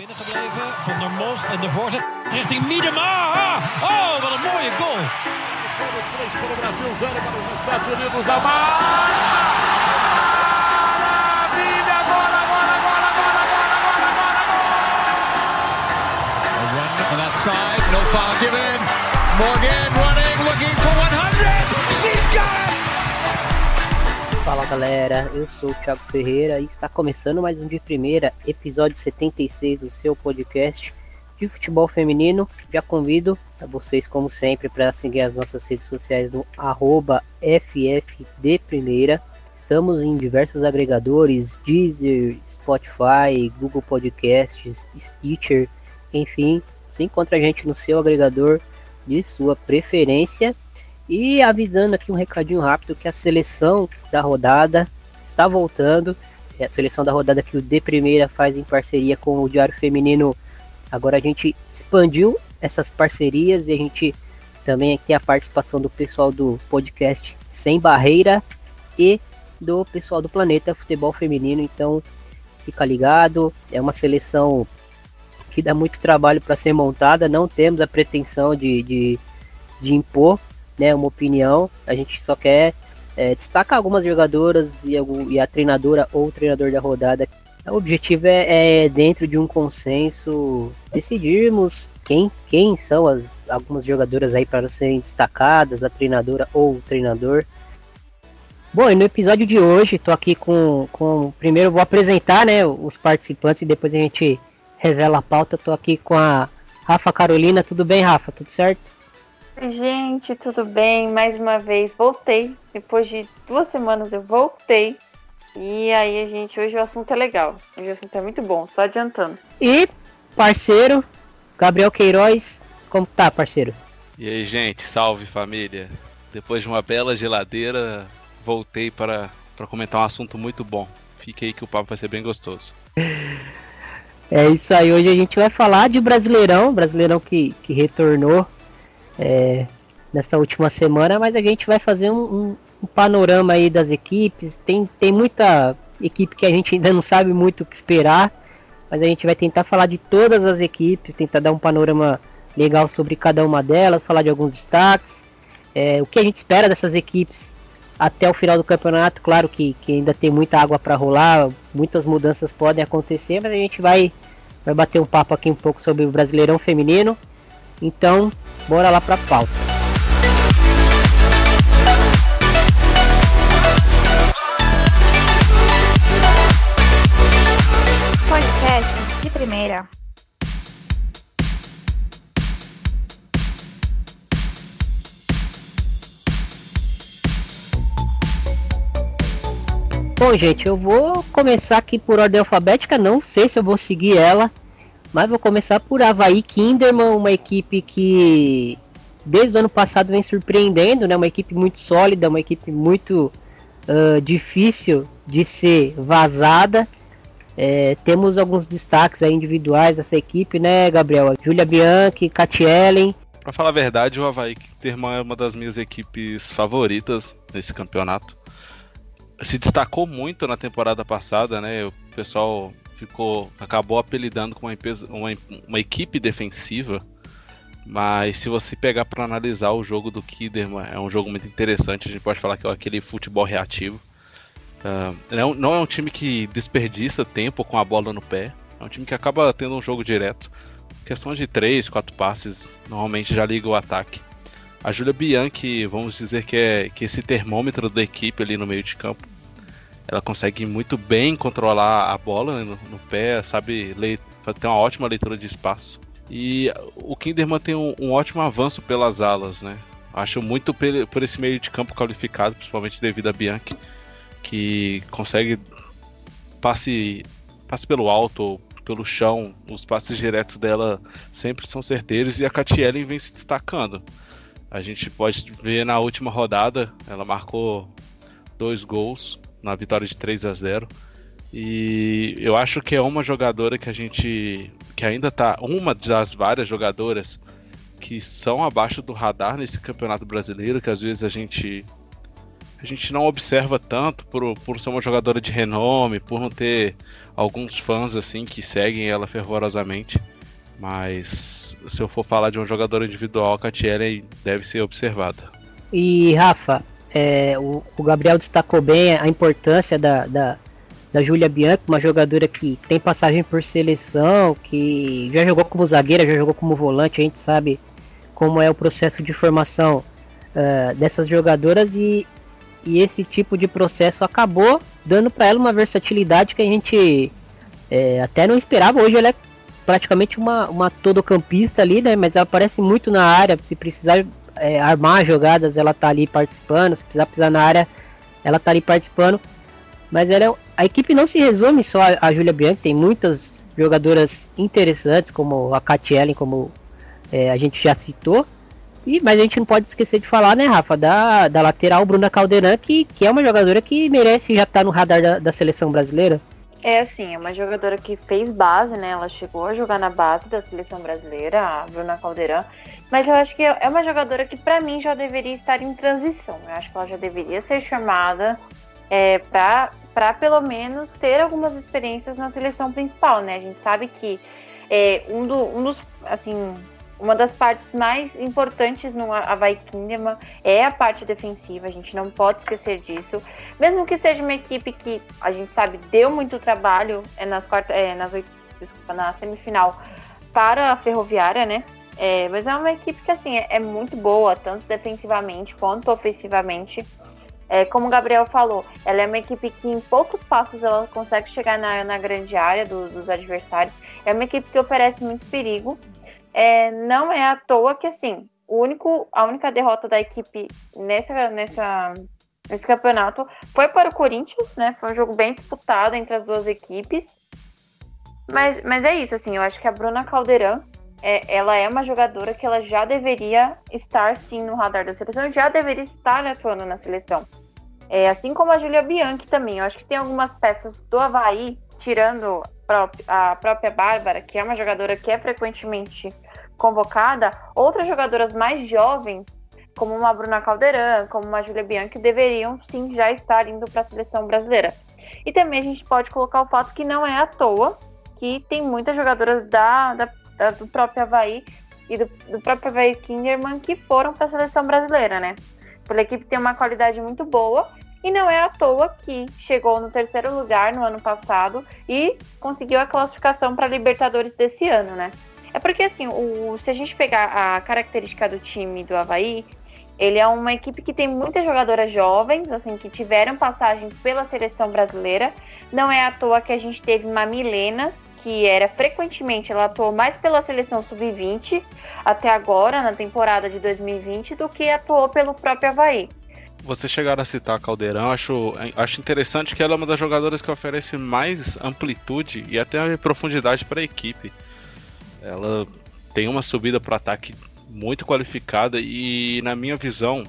binnengebleven. Van der Most en de voorzet richting Miedema. Oh, wat een mooie goal. Para o Brasil, zero para os Estados Unidos. Amar! Maravilha! Agora, agora, agora, agora, agora, agora, agora! A run on that side, no foul given. Morgan Fala galera, eu sou o Thiago Ferreira e está começando mais um de primeira, episódio 76 do seu podcast de futebol feminino. Já convido a vocês, como sempre, para seguir as nossas redes sociais no arroba FFDPrimeira. Estamos em diversos agregadores, Deezer, Spotify, Google Podcasts, Stitcher, enfim, você encontra a gente no seu agregador de sua preferência. E avisando aqui um recadinho rápido que a seleção da rodada está voltando. É a seleção da rodada que o De Primeira faz em parceria com o Diário Feminino. Agora a gente expandiu essas parcerias e a gente também tem a participação do pessoal do podcast Sem Barreira e do pessoal do Planeta Futebol Feminino. Então fica ligado, é uma seleção que dá muito trabalho para ser montada. Não temos a pretensão de, de, de impor né, uma opinião. A gente só quer é, destacar algumas jogadoras e, e, a treinadora ou o treinador da rodada. O objetivo é, é dentro de um consenso decidirmos quem, quem são as algumas jogadoras aí para serem destacadas, a treinadora ou o treinador. Bom, e no episódio de hoje, tô aqui com, com. Primeiro vou apresentar né, os participantes e depois a gente revela a pauta. Tô aqui com a Rafa Carolina. Tudo bem, Rafa? Tudo certo? Gente, tudo bem? Mais uma vez voltei. Depois de duas semanas eu voltei. E aí, a gente, hoje o assunto é legal. Hoje o assunto é muito bom, só adiantando. E parceiro, Gabriel Queiroz, como tá, parceiro? E aí, gente, salve família. Depois de uma bela geladeira, voltei para, para comentar um assunto muito bom. Fique aí que o papo vai ser bem gostoso. É isso aí, hoje a gente vai falar de Brasileirão, Brasileirão que, que retornou é, nessa última semana, mas a gente vai fazer um, um, um, panorama aí das equipes. Tem, tem muita equipe que a gente ainda não sabe muito o que esperar, mas a gente vai tentar falar de todas as equipes, tentar dar um panorama legal sobre cada uma delas, falar de alguns destaques, é, o que a gente espera dessas equipes até o final do campeonato. Claro que, que ainda tem muita água para rolar, muitas mudanças podem acontecer, mas a gente vai, vai bater um papo aqui um pouco sobre o Brasileirão Feminino. Então, bora lá pra pauta. Podcast de primeira. Bom, gente, eu vou começar aqui por ordem alfabética. Não sei se eu vou seguir ela, mas vou começar por Havaí Kinderman, uma equipe que desde o ano passado vem surpreendendo, né? Uma equipe muito sólida, uma equipe muito uh, difícil de ser vazada. É, temos alguns destaques individuais dessa equipe, né, Gabriel? Julia Bianchi, Ellen. Pra falar a verdade, o Havaí Kinderman é uma das minhas equipes favoritas nesse campeonato. Se destacou muito na temporada passada, né? O pessoal ficou acabou apelidando com uma, uma, uma equipe defensiva. Mas se você pegar para analisar o jogo do Kiderman, é um jogo muito interessante. A gente pode falar que é aquele futebol reativo. Uh, não, não, é um time que desperdiça tempo com a bola no pé. É um time que acaba tendo um jogo direto. Questão de 3, 4 passes, normalmente já liga o ataque. A Julia Bianchi, vamos dizer que é que esse termômetro da equipe ali no meio de campo. Ela consegue muito bem controlar a bola no, no pé, sabe ter uma ótima leitura de espaço. E o Kinderman tem um, um ótimo avanço pelas alas, né? Acho muito por esse meio de campo qualificado, principalmente devido a Bianchi, que consegue passe, passe pelo alto ou pelo chão, os passes diretos dela sempre são certeiros e a Catielen vem se destacando. A gente pode ver na última rodada, ela marcou dois gols na vitória de 3 a 0 e eu acho que é uma jogadora que a gente. que ainda tá. Uma das várias jogadoras que são abaixo do radar nesse campeonato brasileiro, que às vezes a gente a gente não observa tanto por, por ser uma jogadora de renome, por não ter alguns fãs assim que seguem ela fervorosamente. Mas se eu for falar de um jogador individual, a Catiele deve ser observada. E Rafa, é, o, o, Gabriel destacou bem a importância da, da, da Júlia Bianchi, uma jogadora que tem passagem por seleção, que já jogou como zagueira, já jogou como volante, a gente sabe como é o processo de formação uh, dessas jogadoras e, e esse tipo de processo acabou dando para ela uma versatilidade que a gente é, até não esperava. Hoje ela é praticamente uma, uma todocampista ali, né? Mas ela aparece muito na área. Se precisar é, armar jogadas, ela tá ali participando. Se precisar pisar na área, ela tá ali participando. Mas ela é, a equipe não se resume só a, a Julia Bianchi, tem muitas jogadoras interessantes, como a Kat Ellen, como é, a gente já citou. E, mas a gente não pode esquecer de falar, né, Rafa, da, da lateral Bruna Caldeirão, que, que é uma jogadora que merece já estar tá no radar da, da seleção brasileira. É assim, é uma jogadora que fez base, né? Ela chegou a jogar na base da seleção brasileira, a Bruna Caldeirão. Mas eu acho que é uma jogadora que, para mim, já deveria estar em transição. Eu acho que ela já deveria ser chamada é, para, pelo menos, ter algumas experiências na seleção principal, né? A gente sabe que é, um, do, um dos, assim, uma das partes mais importantes no Havaí Kinderman é a parte defensiva, a gente não pode esquecer disso. Mesmo que seja uma equipe que a gente sabe deu muito trabalho é, nas quartas, é, nas oito, desculpa, na semifinal para a Ferroviária, né? É, mas é uma equipe que assim é, é, muito boa, tanto defensivamente quanto ofensivamente. É, como o Gabriel falou, ela é uma equipe que em poucos passos ela consegue chegar na, na grande área do, dos adversários. É uma equipe que oferece muito perigo é, não é à toa que, assim, o único, a única derrota da equipe nessa, nessa, nesse campeonato foi para o Corinthians, né? Foi um jogo bem disputado entre as duas equipes. Mas, mas é isso, assim, eu acho que a Bruna Caldeirão, é, ela é uma jogadora que ela já deveria estar, sim, no radar da seleção, já deveria estar atuando na seleção. É, assim como a Julia Bianchi também, eu acho que tem algumas peças do Havaí tirando a própria Bárbara, que é uma jogadora que é frequentemente convocada, outras jogadoras mais jovens, como uma Bruna Caldeirão, como uma Júlia Bianchi, deveriam sim já estar indo para a seleção brasileira. E também a gente pode colocar o fato que não é à toa que tem muitas jogadoras da, da, da do próprio Havaí e do, do próprio Havaí Kinderman que foram para a seleção brasileira, né? Pela equipe tem uma qualidade muito boa e não é à toa que chegou no terceiro lugar no ano passado e conseguiu a classificação para a Libertadores desse ano, né? É porque, assim, o, se a gente pegar a característica do time do Havaí, ele é uma equipe que tem muitas jogadoras jovens, assim, que tiveram passagens pela seleção brasileira. Não é à toa que a gente teve uma Milena, que era frequentemente, ela atuou mais pela seleção sub-20 até agora, na temporada de 2020, do que atuou pelo próprio Havaí você chegaram a citar a Caldeirão, acho, acho interessante que ela é uma das jogadoras que oferece mais amplitude e até profundidade para a equipe. Ela tem uma subida para ataque muito qualificada e, na minha visão,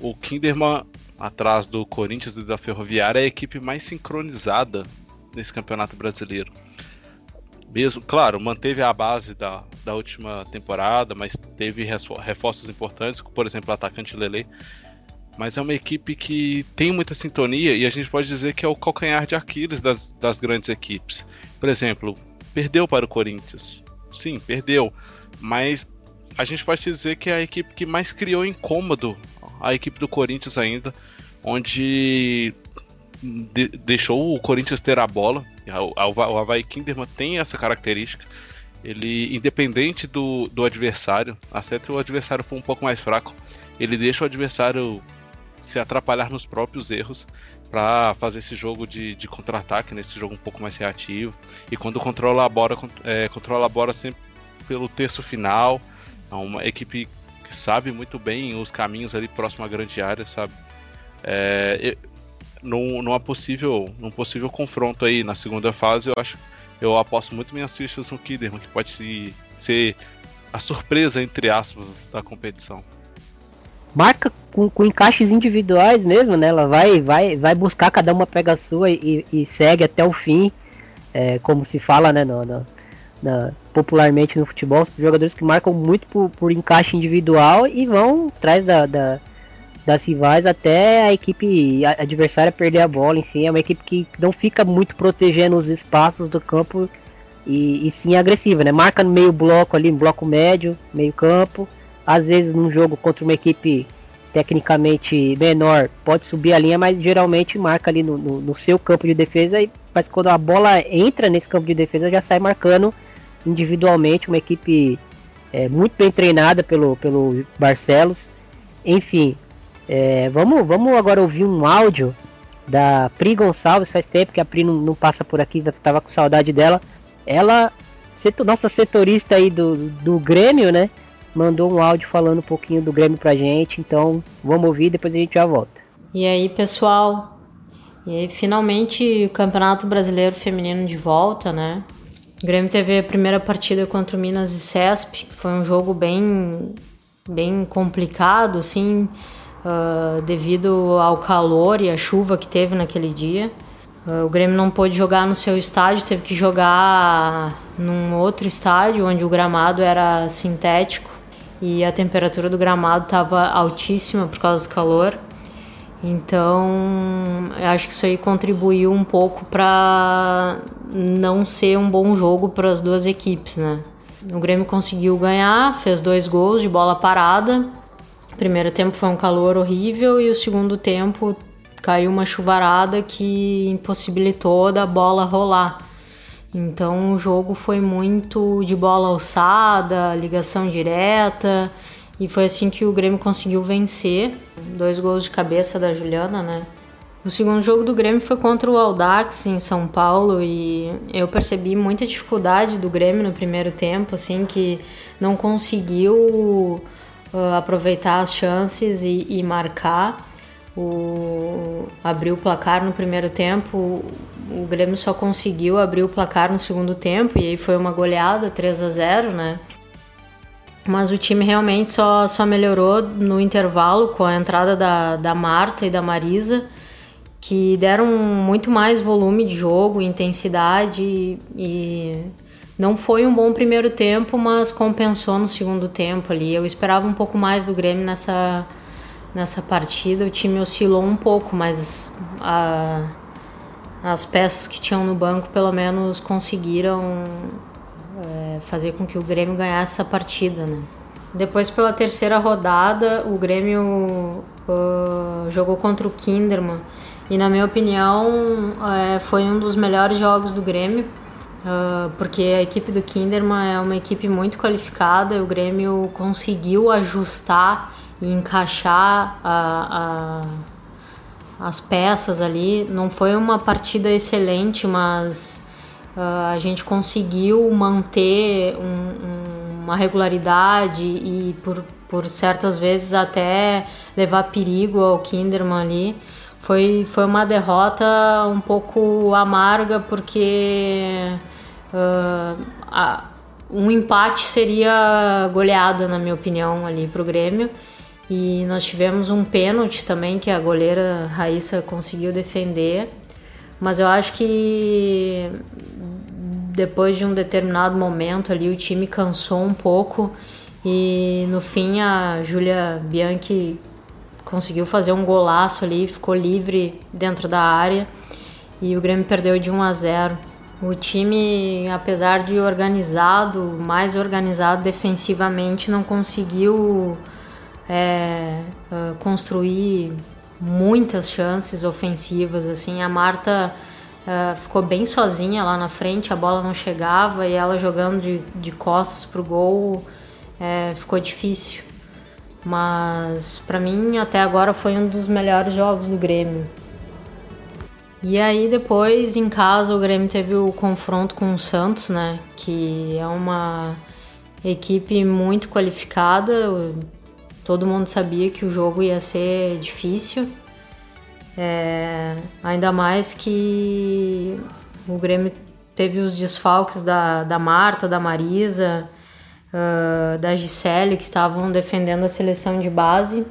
o Kinderman, atrás do Corinthians e da Ferroviária, é a equipe mais sincronizada nesse campeonato brasileiro. Mesmo, claro, manteve a base da, da última temporada, mas teve reforços importantes, por exemplo, o atacante Lele mas é uma equipe que tem muita sintonia e a gente pode dizer que é o calcanhar de Aquiles das, das grandes equipes. Por exemplo, perdeu para o Corinthians. Sim, perdeu. Mas a gente pode dizer que é a equipe que mais criou incômodo, a equipe do Corinthians ainda, onde de, deixou o Corinthians ter a bola. O Havaí Kinderman tem essa característica. Ele, independente do, do adversário, até o adversário for um pouco mais fraco, ele deixa o adversário se atrapalhar nos próprios erros para fazer esse jogo de, de contra-ataque, nesse né? jogo um pouco mais reativo. E quando controla a bola, é, controla a bola sempre pelo terço final. É uma equipe que sabe muito bem os caminhos ali próximo à grande área, sabe? É, num, numa possível, num possível confronto aí na segunda fase, eu acho eu aposto muito minhas fichas no Kiderman, que pode ser a surpresa, entre aspas, da competição marca com, com, encaixes individuais mesmo, né? Ela vai, vai, vai buscar cada uma pega a sua e, e segue até o fim, é, como se fala, né? No, no, no, popularmente no futebol, jogadores que marcam muito por, por encaixe individual e vão atrás da, da, das rivais até a equipe adversária perder a bola. Enfim, é uma equipe que não fica muito protegendo os espaços do campo e, e sim agressiva, né? Marca no meio bloco ali, bloco médio, meio campo. Às vezes num jogo contra uma equipe tecnicamente menor, pode subir a linha, mas geralmente marca ali no, no, no seu campo de defesa. E, mas quando a bola entra nesse campo de defesa, já sai marcando individualmente. Uma equipe é, muito bem treinada pelo, pelo Barcelos. Enfim, é, vamos, vamos agora ouvir um áudio da Pri Gonçalves. Faz tempo que a Pri não, não passa por aqui, tava com saudade dela. Ela, setor, nossa setorista aí do, do Grêmio, né? Mandou um áudio falando um pouquinho do Grêmio pra gente. Então vamos ouvir depois a gente já volta. E aí, pessoal? E aí, finalmente o Campeonato Brasileiro Feminino de volta, né? O Grêmio teve a primeira partida contra o Minas e Cesp, que foi um jogo bem, bem complicado, assim uh, devido ao calor e à chuva que teve naquele dia. Uh, o Grêmio não pôde jogar no seu estádio, teve que jogar num outro estádio onde o gramado era sintético e a temperatura do gramado estava altíssima por causa do calor. Então, eu acho que isso aí contribuiu um pouco para não ser um bom jogo para as duas equipes, né? O Grêmio conseguiu ganhar, fez dois gols de bola parada, o primeiro tempo foi um calor horrível e o segundo tempo caiu uma chuvarada que impossibilitou da bola rolar. Então o jogo foi muito de bola alçada, ligação direta, e foi assim que o Grêmio conseguiu vencer. Dois gols de cabeça da Juliana, né? O segundo jogo do Grêmio foi contra o Audax em São Paulo e eu percebi muita dificuldade do Grêmio no primeiro tempo, assim, que não conseguiu uh, aproveitar as chances e, e marcar. O, o placar no primeiro tempo, o Grêmio só conseguiu abrir o placar no segundo tempo e aí foi uma goleada 3 a 0 né? Mas o time realmente só, só melhorou no intervalo com a entrada da, da Marta e da Marisa, que deram muito mais volume de jogo, intensidade e não foi um bom primeiro tempo, mas compensou no segundo tempo ali. Eu esperava um pouco mais do Grêmio nessa, nessa partida. O time oscilou um pouco, mas a, as peças que tinham no banco pelo menos conseguiram é, fazer com que o Grêmio ganhasse essa partida, né? Depois, pela terceira rodada, o Grêmio uh, jogou contra o Kinderman e, na minha opinião, é, foi um dos melhores jogos do Grêmio Uh, porque a equipe do Kinderman é uma equipe muito qualificada, o Grêmio conseguiu ajustar e encaixar a, a, as peças ali. Não foi uma partida excelente, mas uh, a gente conseguiu manter um, um, uma regularidade e por, por certas vezes até levar perigo ao Kinderman ali. Foi, foi uma derrota um pouco amarga porque Uh, a, um empate seria goleada, na minha opinião, ali para o Grêmio. E nós tivemos um pênalti também que a goleira Raíssa conseguiu defender. Mas eu acho que depois de um determinado momento ali o time cansou um pouco e no fim a Júlia Bianchi conseguiu fazer um golaço ali, ficou livre dentro da área e o Grêmio perdeu de 1 a 0. O time, apesar de organizado, mais organizado defensivamente, não conseguiu é, uh, construir muitas chances ofensivas. Assim, a Marta uh, ficou bem sozinha lá na frente, a bola não chegava e ela jogando de, de costas pro gol é, ficou difícil. Mas para mim até agora foi um dos melhores jogos do Grêmio. E aí depois em casa o Grêmio teve o confronto com o Santos, né? Que é uma equipe muito qualificada. Todo mundo sabia que o jogo ia ser difícil. É, ainda mais que o Grêmio teve os desfalques da, da Marta, da Marisa, uh, da Gisele, que estavam defendendo a seleção de base.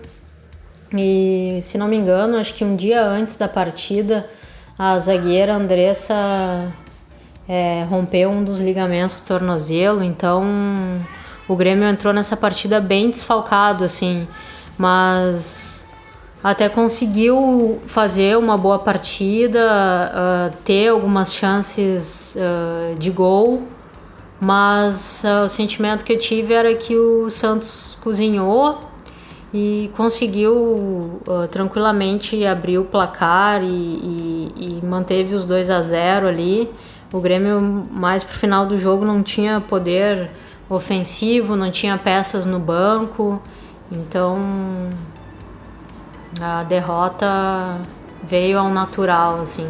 E se não me engano, acho que um dia antes da partida a zagueira Andressa é, rompeu um dos ligamentos do tornozelo, então o Grêmio entrou nessa partida bem desfalcado, assim, mas até conseguiu fazer uma boa partida, uh, ter algumas chances uh, de gol, mas uh, o sentimento que eu tive era que o Santos cozinhou e conseguiu tranquilamente abrir o placar e, e, e, manteve os 2 a 0 ali. O Grêmio mais pro final do jogo não tinha poder ofensivo, não tinha peças no banco, então a derrota veio ao natural, assim.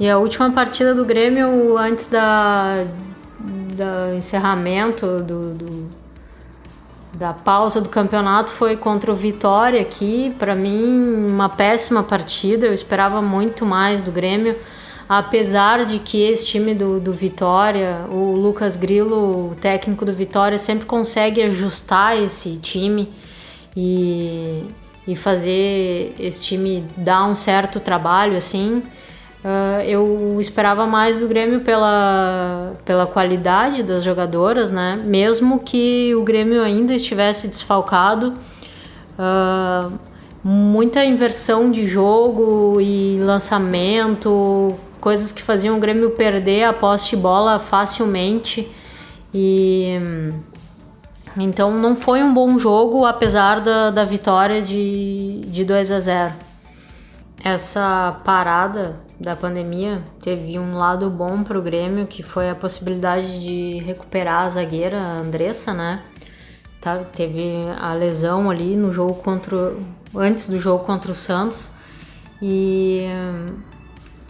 E a última partida do Grêmio antes da, do encerramento do, do, da pausa do campeonato foi contra o Vitória aqui. Para mim, uma péssima partida. Eu esperava muito mais do Grêmio. Apesar de que esse time do, do Vitória, o Lucas Grillo, o técnico do Vitória, sempre consegue ajustar esse time e e fazer esse time dar um certo trabalho assim. Uh, eu esperava mais do Grêmio pela, pela qualidade das jogadoras, né? Mesmo que o Grêmio ainda estivesse desfalcado, uh, muita inversão de jogo e lançamento, coisas que faziam o Grêmio perder a posse de bola facilmente e então não foi um bom jogo, apesar da, da vitória de, de 2 a 0. Essa parada da pandemia teve um lado bom para o Grêmio, que foi a possibilidade de recuperar a zagueira a Andressa, né? Tá, teve a lesão ali no jogo contra antes do jogo contra o Santos e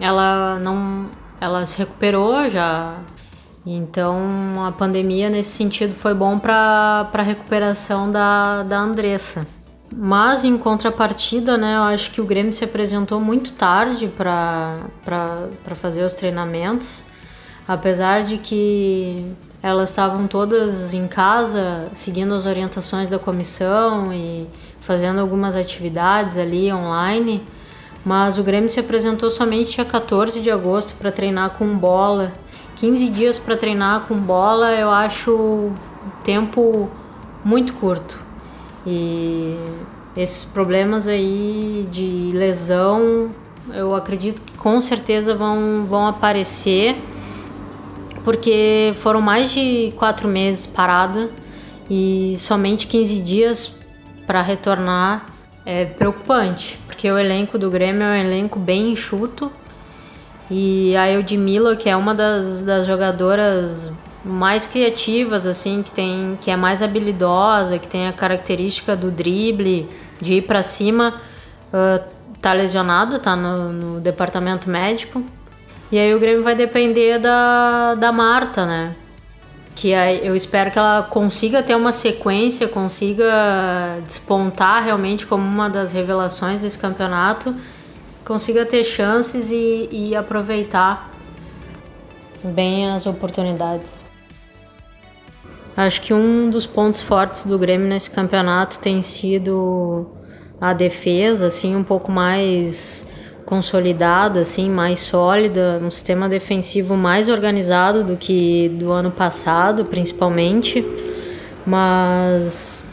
ela não ela se recuperou já então a pandemia nesse sentido foi bom para a recuperação da, da Andressa. Mas em contrapartida, né, eu acho que o Grêmio se apresentou muito tarde para fazer os treinamentos, apesar de que elas estavam todas em casa seguindo as orientações da comissão e fazendo algumas atividades ali online. Mas o Grêmio se apresentou somente dia 14 de agosto para treinar com bola 15 dias para treinar com bola eu acho tempo muito curto. E esses problemas aí de lesão, eu acredito que com certeza vão, vão aparecer, porque foram mais de quatro meses parada e somente 15 dias para retornar é preocupante, porque o elenco do Grêmio é um elenco bem enxuto. E a Eudmila, que é uma das, das jogadoras mais criativas, assim, que tem que é mais habilidosa, que tem a característica do drible, de ir para cima, uh, tá lesionada, tá no, no, departamento médico. E aí o Grêmio vai depender da, da Marta, né? Que eu espero que ela consiga ter uma sequência, consiga despontar realmente como uma das revelações desse campeonato consiga ter chances e, e aproveitar bem as oportunidades. Acho que um dos pontos fortes do Grêmio nesse campeonato tem sido a defesa, assim, um pouco mais consolidada, assim, mais sólida, um sistema defensivo mais organizado do que do ano passado, principalmente. Mas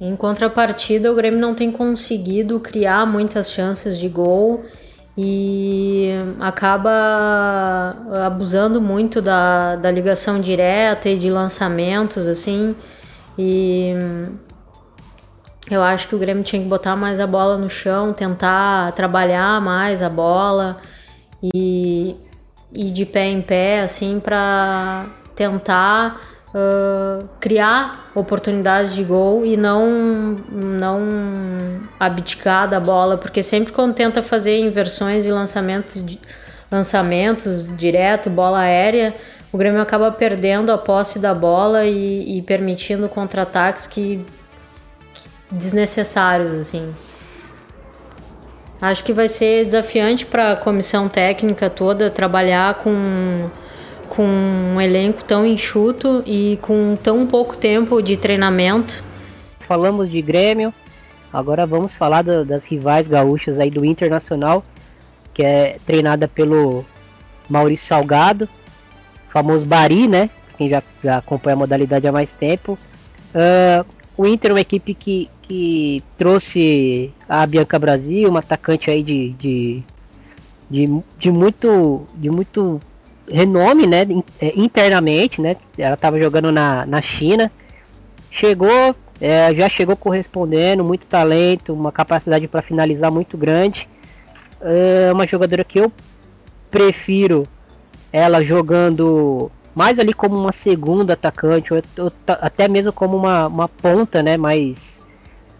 em contrapartida, o Grêmio não tem conseguido criar muitas chances de gol e acaba abusando muito da, da ligação direta e de lançamentos, assim. E eu acho que o Grêmio tinha que botar mais a bola no chão, tentar trabalhar mais a bola e ir de pé em pé, assim, para tentar uh, criar oportunidades de gol e não, não abdicar da bola, porque sempre quando tenta fazer inversões e lançamentos, lançamentos direto, bola aérea, o Grêmio acaba perdendo a posse da bola e, e permitindo contra-ataques que, que desnecessários assim. Acho que vai ser desafiante para a comissão técnica toda trabalhar com com um elenco tão enxuto e com tão pouco tempo de treinamento. Falamos de Grêmio, agora vamos falar do, das rivais gaúchas aí do Internacional, que é treinada pelo Maurício Salgado, famoso Bari, né? Quem já, já acompanha a modalidade há mais tempo. Uh, o Inter é uma equipe que, que trouxe a Bianca Brasil, uma atacante aí de, de, de, de muito de muito renome, né, é, internamente, né? Ela estava jogando na, na China, chegou, é, já chegou correspondendo, muito talento, uma capacidade para finalizar muito grande. É uma jogadora que eu prefiro ela jogando mais ali como uma segunda atacante, ou, ou até mesmo como uma, uma ponta, né? Mais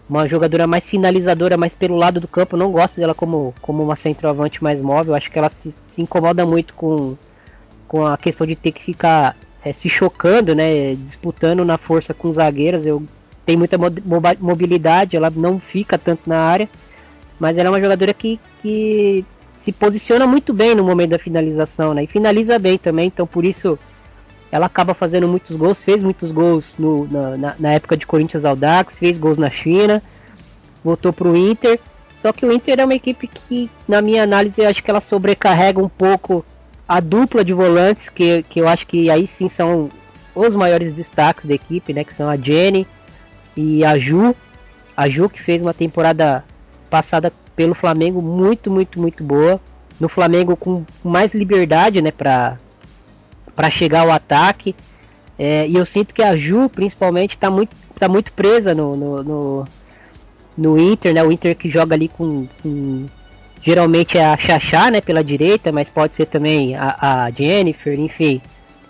uma jogadora mais finalizadora, mais pelo lado do campo. Não gosto dela como, como uma centroavante mais móvel. Acho que ela se, se incomoda muito com, com a questão de ter que ficar é, se chocando, né? Disputando na força com zagueiras. Eu tenho muita mobilidade, ela não fica tanto na área. Mas ela é uma jogadora que, que se posiciona muito bem no momento da finalização, né? E finaliza bem também, então por isso ela acaba fazendo muitos gols, fez muitos gols no, na, na, época de Corinthians Audax, fez gols na China, voltou para o Inter. Só que o Inter é uma equipe que, na minha análise, acho que ela sobrecarrega um pouco a dupla de volantes, que, que eu acho que aí sim são os maiores destaques da equipe, né? Que são a Jenny e a Ju. A Ju que fez uma temporada passada pelo Flamengo muito, muito, muito boa. No Flamengo com mais liberdade, né? Para chegar ao ataque. É, e eu sinto que a Ju, principalmente, está muito, tá muito presa no, no, no, no, Inter, né? O Inter que joga ali com, com geralmente é a Xaxá, né? Pela direita, mas pode ser também a, a Jennifer, enfim.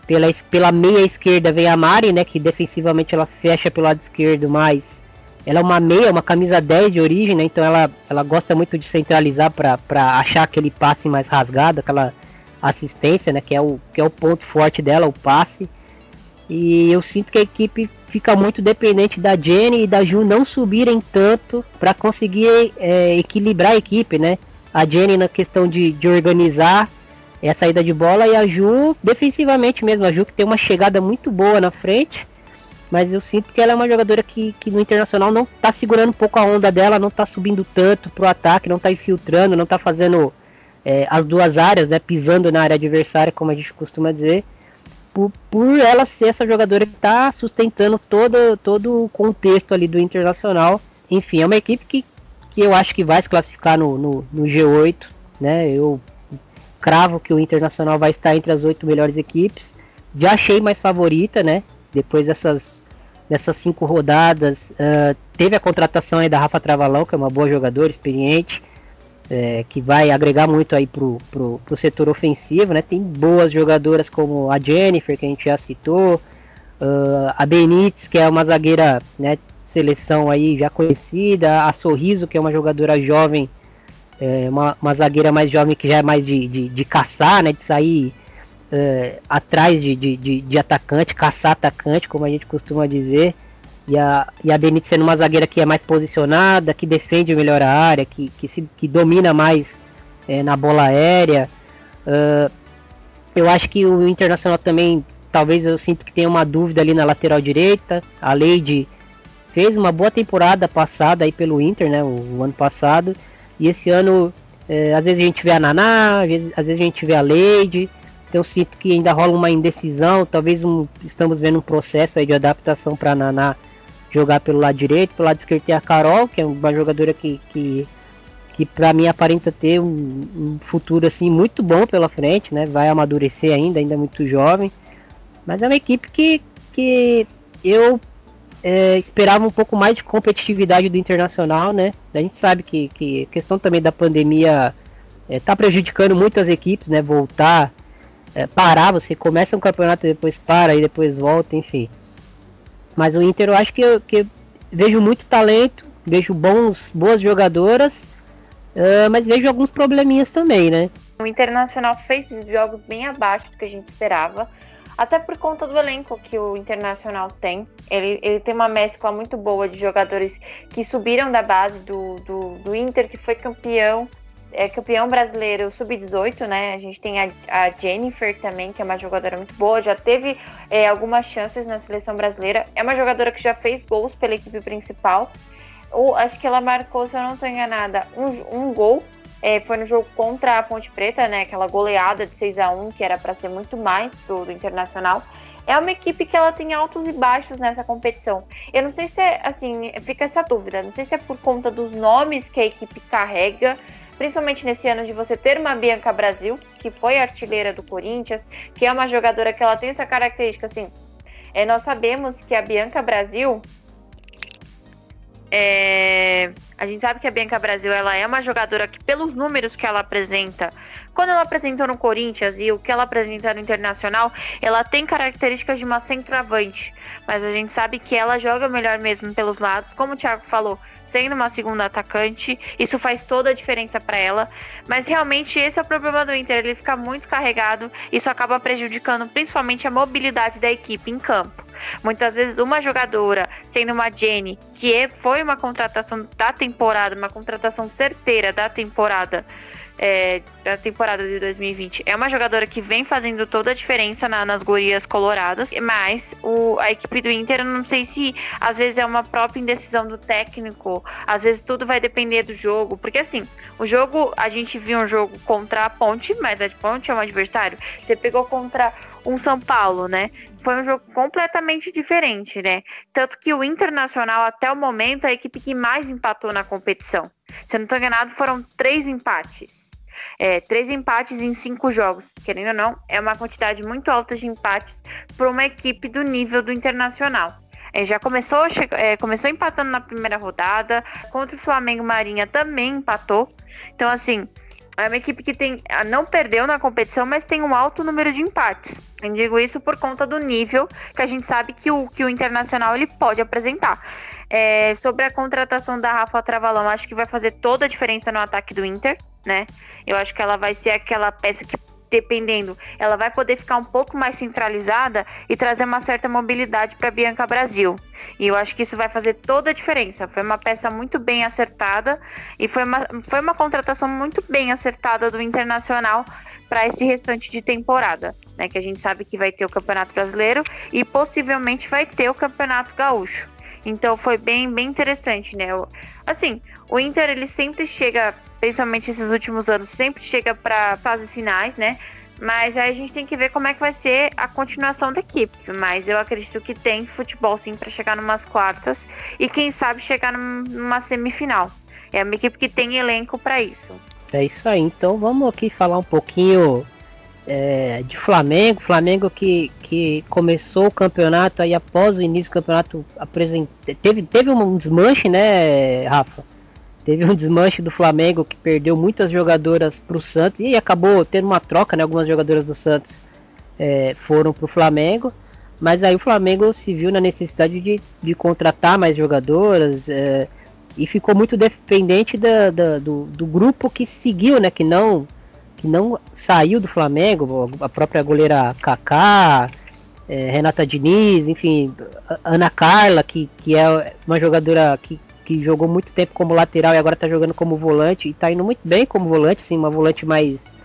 Pela, pela meia esquerda vem a Mari, né? Que defensivamente ela fecha pelo lado esquerdo, mas ela é uma meia, uma camisa 10 de origem, né? Então ela, ela gosta muito de centralizar para achar aquele passe mais rasgado, aquela assistência, né? Que é o, que é o ponto forte dela, o passe. E eu sinto que a equipe fica muito dependente da Jenny e da Ju não subirem tanto para conseguir é, equilibrar a equipe, né? A Jenny na questão de, de organizar a saída de bola e a Ju defensivamente mesmo. A Ju que tem uma chegada muito boa na frente, mas eu sinto que ela é uma jogadora que, que no internacional não tá segurando um pouco a onda dela, não tá subindo tanto pro ataque, não tá infiltrando, não tá fazendo é, as duas áreas, né, pisando na área adversária, como a gente costuma dizer, por, por ela ser essa jogadora que está sustentando todo, todo o contexto ali do Internacional. Enfim, é uma equipe que, que eu acho que vai se classificar no, no, no G8, né, eu cravo que o Internacional vai estar entre as oito melhores equipes. Já achei mais favorita, né? Depois dessas, dessas cinco rodadas, uh, teve a contratação aí da Rafa Travalão, que é uma boa jogadora, experiente é, que vai agregar muito aí pro, pro, pro setor ofensivo, né? Tem boas jogadoras como a Jennifer, que a gente já citou, uh, a Benítez, que é uma zagueira, né, seleção aí já conhecida, a Sorriso, que é uma jogadora jovem, é, uma, uma zagueira mais jovem que já é mais de, de, de caçar, né, de sair uh, atrás de, de, de, de atacante, caçar atacante, como a gente costuma dizer. E a, e a Benítez sendo uma zagueira que é mais posicionada, que defende melhor a área, que, que, se, que domina mais é, na bola aérea. Eu acho que o Internacional também, talvez eu sinto que tenha uma dúvida ali na lateral direita. A Leide fez uma boa temporada passada aí pelo Inter, né, o, o ano passado. E esse ano, é, às vezes a gente vê a Naná, às vezes, às vezes a gente vê a Leide. Então sinto que ainda rola uma indecisão, talvez um, estamos vendo um processo aí de adaptação para Naná jogar pelo lado direito, pelo lado esquerdo tem a Carol, que é uma jogadora que, que, que para mim aparenta ter um, um, futuro assim muito bom pela frente, né? Vai amadurecer ainda, ainda é muito jovem. Mas é uma equipe que, que eu é, esperava um pouco mais de competitividade do internacional, né? A gente sabe que, que a questão também da pandemia está é, prejudicando muitas equipes, né? Voltar, é, parar, você começa um campeonato e depois para e depois volta, enfim. Mas o Inter eu acho que que vejo muito talento, vejo bons, boas jogadoras, uh, mas vejo alguns probleminhas também, né? O Internacional fez jogos bem abaixo do que a gente esperava, até por conta do elenco que o Internacional tem. Ele, ele tem uma mescla muito boa de jogadores que subiram da base do, do, do Inter, que foi campeão é campeão brasileiro sub-18, né? A gente tem a, a, Jennifer também, que é uma jogadora muito boa, já teve é, algumas chances na seleção brasileira. É uma jogadora que já fez gols pela equipe principal. Ou acho que ela marcou, se eu não estou enganada, um, um gol. É, foi no jogo contra a Ponte Preta, né? Aquela goleada de 6 a 1 que era para ser muito mais do, do Internacional. é uma equipe que ela tem altos e baixos nessa competição. Eu não sei se é assim, fica essa dúvida, não sei se é por conta dos nomes que a equipe carrega, principalmente nesse ano de você ter uma Bianca Brasil, que foi artilheira do Corinthians, que é uma jogadora que ela tem essa característica assim. É, nós sabemos que a Bianca Brasil é, a gente sabe que a Bianca Brasil ela é uma jogadora que, pelos números que ela apresenta, quando ela apresentou no Corinthians e o que ela apresenta no Internacional, ela tem características de uma centroavante, mas a gente sabe que ela joga melhor mesmo pelos lados, como o Thiago falou, sendo uma segunda atacante, isso faz toda a diferença para ela. Mas realmente esse é o problema do Inter, ele fica muito carregado, isso acaba prejudicando principalmente a mobilidade da equipe em campo. Muitas vezes uma jogadora, sendo uma Jenny, que é, foi uma contratação da temporada, uma contratação certeira da temporada, é, da temporada de 2020. É uma jogadora que vem fazendo toda a diferença na, nas gurias coloradas, mas o, a equipe do Inter, eu não sei se às vezes é uma própria indecisão do técnico, às vezes tudo vai depender do jogo, porque assim, o jogo, a gente viu um jogo contra a Ponte, mas a Ponte é um adversário, você pegou contra um São Paulo, né? Foi um jogo completamente diferente, né? Tanto que o Internacional, até o momento, é a equipe que mais empatou na competição. Se eu não estou enganado, foram três empates. É, três empates em cinco jogos, querendo ou não, é uma quantidade muito alta de empates para uma equipe do nível do internacional. É, já começou, é, começou empatando na primeira rodada, contra o Flamengo Marinha também empatou. Então, assim, é uma equipe que tem, não perdeu na competição, mas tem um alto número de empates. Eu digo isso por conta do nível que a gente sabe que o, que o Internacional ele pode apresentar. É, sobre a contratação da Rafa Travalão, acho que vai fazer toda a diferença no ataque do Inter, né? Eu acho que ela vai ser aquela peça que dependendo, ela vai poder ficar um pouco mais centralizada e trazer uma certa mobilidade para Bianca Brasil. E eu acho que isso vai fazer toda a diferença. Foi uma peça muito bem acertada e foi uma, foi uma contratação muito bem acertada do Internacional para esse restante de temporada, né? Que a gente sabe que vai ter o Campeonato Brasileiro e possivelmente vai ter o Campeonato Gaúcho. Então foi bem, bem interessante, né? Assim, o Inter ele sempre chega, principalmente esses últimos anos, sempre chega para fases finais, né? Mas aí a gente tem que ver como é que vai ser a continuação da equipe. Mas eu acredito que tem futebol sim para chegar numas quartas e quem sabe chegar numa semifinal. É uma equipe que tem elenco para isso. É isso aí. Então vamos aqui falar um pouquinho é, de Flamengo, Flamengo que, que começou o campeonato aí após o início do campeonato apresent... teve, teve um desmanche, né, Rafa? Teve um desmanche do Flamengo que perdeu muitas jogadoras para o Santos e acabou tendo uma troca, né? Algumas jogadoras do Santos é, foram para o Flamengo, mas aí o Flamengo se viu na necessidade de, de contratar mais jogadoras é, e ficou muito dependente da, da, do, do grupo que seguiu, né? Que não que não saiu do Flamengo, a própria goleira Kaká, é, Renata Diniz, enfim, Ana Carla, que, que é uma jogadora que, que jogou muito tempo como lateral e agora está jogando como volante e está indo muito bem como volante, sim, uma volante mais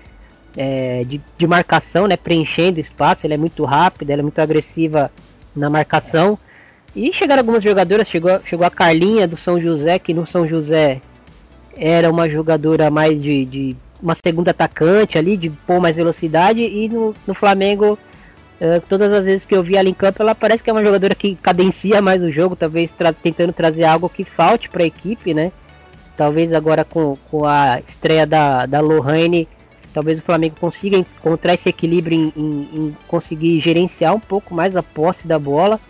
é, de, de marcação, né, preenchendo espaço, ela é muito rápida, ela é muito agressiva na marcação. E chegaram algumas jogadoras, chegou, chegou a Carlinha do São José, que no São José era uma jogadora mais de, de uma segunda atacante ali, de pôr mais velocidade, e no, no Flamengo, uh, todas as vezes que eu vi ela em campo, ela parece que é uma jogadora que cadencia mais o jogo, talvez tra tentando trazer algo que falte para a equipe, né? Talvez agora com, com a estreia da, da Lohane, talvez o Flamengo consiga encontrar esse equilíbrio em, em, em conseguir gerenciar um pouco mais a posse da bola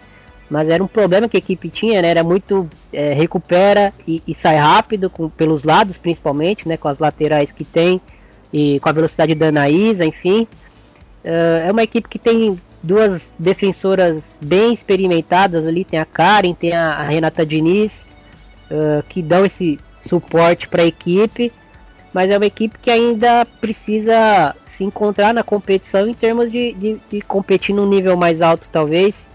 mas era um problema que a equipe tinha, né? Era muito é, recupera e, e, sai rápido, com, pelos lados principalmente, né? Com as laterais que tem e com a velocidade da Anaísa, enfim. Uh, é uma equipe que tem duas defensoras bem experimentadas ali, tem a Karen, tem a, a Renata Diniz, uh, que dão esse suporte para a equipe, mas é uma equipe que ainda precisa se encontrar na competição em termos de, de, de competir num nível mais alto, talvez.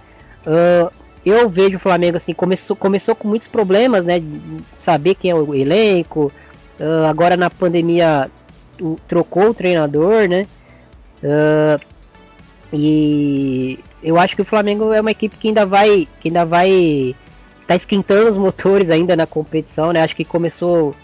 Uh, eu vejo o Flamengo assim, começou, começou com muitos problemas, né? Saber quem é o elenco. Uh, agora na pandemia o, trocou o treinador, né? Uh, e eu acho que o Flamengo é uma equipe que ainda vai. que ainda vai. tá esquentando os motores ainda na competição, né? Acho que começou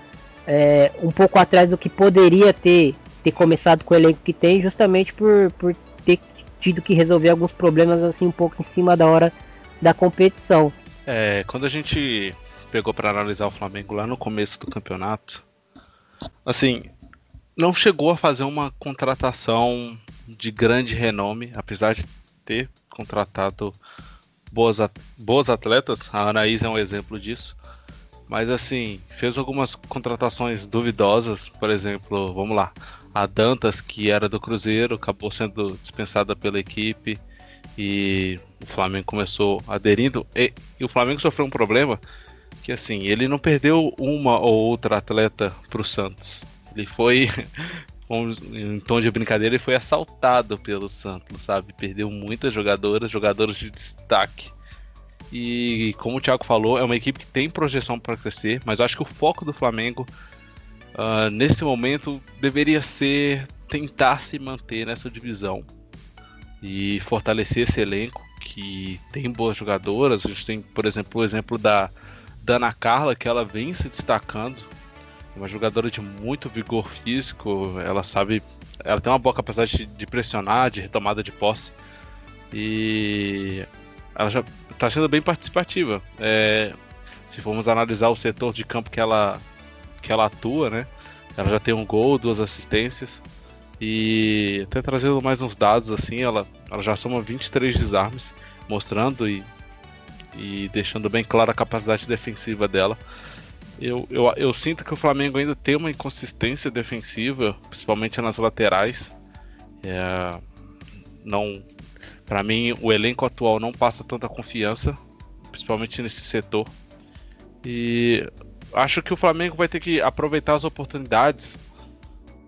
é, um pouco atrás do que poderia ter, ter começado com o elenco que tem, justamente por, por ter tido que resolver alguns problemas assim um pouco em cima da hora da competição. É, quando a gente pegou para analisar o Flamengo lá no começo do campeonato, assim, não chegou a fazer uma contratação de grande renome, apesar de ter contratado boas, boas atletas. A Anaís é um exemplo disso. Mas assim, fez algumas contratações duvidosas, por exemplo, vamos lá, a Dantas, que era do Cruzeiro, acabou sendo dispensada pela equipe e o Flamengo começou aderindo. E, e o Flamengo sofreu um problema que assim, ele não perdeu uma ou outra atleta para o Santos. Ele foi, em tom de brincadeira, ele foi assaltado pelo Santos, sabe? Perdeu muitas jogadoras, jogadores de destaque. E como o Thiago falou, é uma equipe que tem projeção para crescer, mas eu acho que o foco do Flamengo uh, nesse momento deveria ser tentar se manter nessa divisão e fortalecer esse elenco que tem boas jogadoras. A gente tem, por exemplo, o exemplo da Dana Carla, que ela vem se destacando. É uma jogadora de muito vigor físico, ela sabe. Ela tem uma boa capacidade de pressionar, de retomada de posse. E ela já está sendo bem participativa. É, se formos analisar o setor de campo que ela, que ela atua, né? Ela já tem um gol, duas assistências. E até trazendo mais uns dados assim, ela, ela já soma 23 desarmes, mostrando e, e deixando bem clara a capacidade defensiva dela. Eu, eu, eu sinto que o Flamengo ainda tem uma inconsistência defensiva, principalmente nas laterais. É, não para mim, o elenco atual não passa tanta confiança, principalmente nesse setor. E acho que o Flamengo vai ter que aproveitar as oportunidades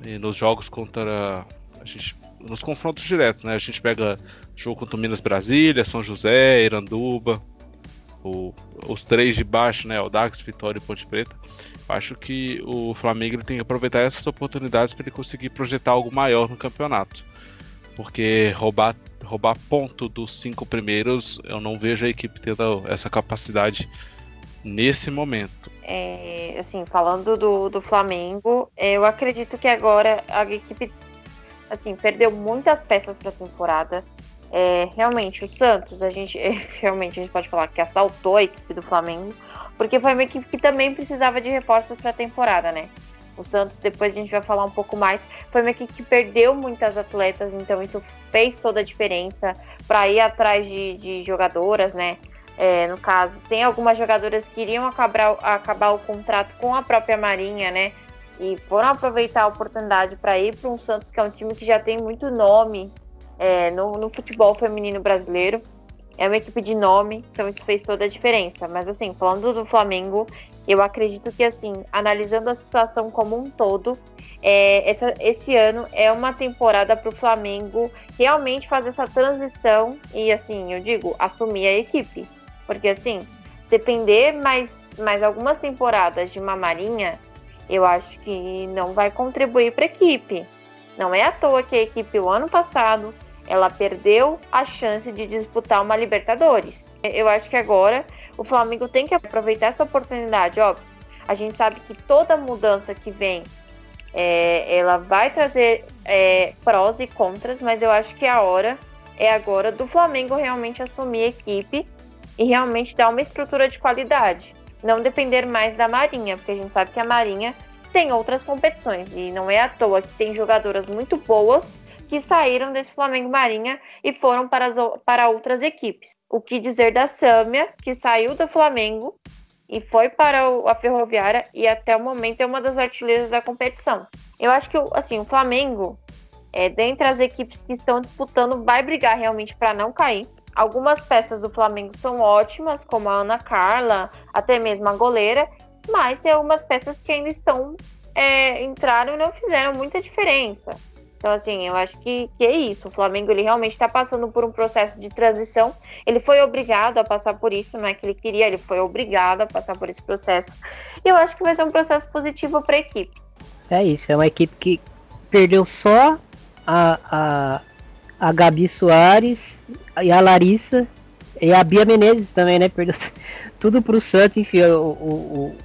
eh, nos jogos contra a gente, nos confrontos diretos, né? A gente pega jogo contra o Minas Brasília, São José, Iranduba, o, os três de baixo, né? O Dax, Vitória e Ponte Preta. Acho que o Flamengo tem que aproveitar essas oportunidades para ele conseguir projetar algo maior no campeonato. Porque roubar roubar ponto dos cinco primeiros, eu não vejo a equipe tendo essa capacidade nesse momento. É, assim, falando do, do Flamengo, eu acredito que agora a equipe assim, perdeu muitas peças para a temporada. É, realmente, o Santos, a gente realmente a gente pode falar que assaltou a equipe do Flamengo, porque foi uma equipe que também precisava de reforços para a temporada, né? O Santos, depois a gente vai falar um pouco mais, foi uma equipe que perdeu muitas atletas, então isso fez toda a diferença para ir atrás de, de jogadoras, né? É, no caso, tem algumas jogadoras que iriam acabar, acabar o contrato com a própria Marinha, né? E foram aproveitar a oportunidade para ir para um Santos, que é um time que já tem muito nome é, no, no futebol feminino brasileiro é uma equipe de nome, então isso fez toda a diferença. Mas assim, falando do Flamengo, eu acredito que assim, analisando a situação como um todo, é, essa, esse ano é uma temporada para o Flamengo realmente fazer essa transição e assim, eu digo, assumir a equipe. Porque assim, depender mais, mais algumas temporadas de uma Marinha, eu acho que não vai contribuir para a equipe. Não é à toa que a equipe o ano passado ela perdeu a chance de disputar uma Libertadores. Eu acho que agora o Flamengo tem que aproveitar essa oportunidade. Óbvio, a gente sabe que toda mudança que vem é, ela vai trazer é, prós e contras, mas eu acho que a hora é agora do Flamengo realmente assumir a equipe e realmente dar uma estrutura de qualidade. Não depender mais da Marinha, porque a gente sabe que a Marinha tem outras competições e não é à toa que tem jogadoras muito boas que saíram desse Flamengo Marinha e foram para, as, para outras equipes. O que dizer da Sâmia, que saiu do Flamengo e foi para a Ferroviária e até o momento é uma das artilheiras da competição. Eu acho que assim, o Flamengo, é, dentre as equipes que estão disputando, vai brigar realmente para não cair. Algumas peças do Flamengo são ótimas, como a Ana Carla, até mesmo a goleira, mas tem algumas peças que ainda estão é, entraram e não fizeram muita diferença. Então, assim, eu acho que, que é isso. O Flamengo ele realmente está passando por um processo de transição. Ele foi obrigado a passar por isso, não é que ele queria, ele foi obrigado a passar por esse processo. E eu acho que vai ser um processo positivo para a equipe. É isso, é uma equipe que perdeu só a, a, a Gabi Soares e a Larissa e a Bia Menezes também, né? Perdeu tudo para o Santos, enfim, o, o,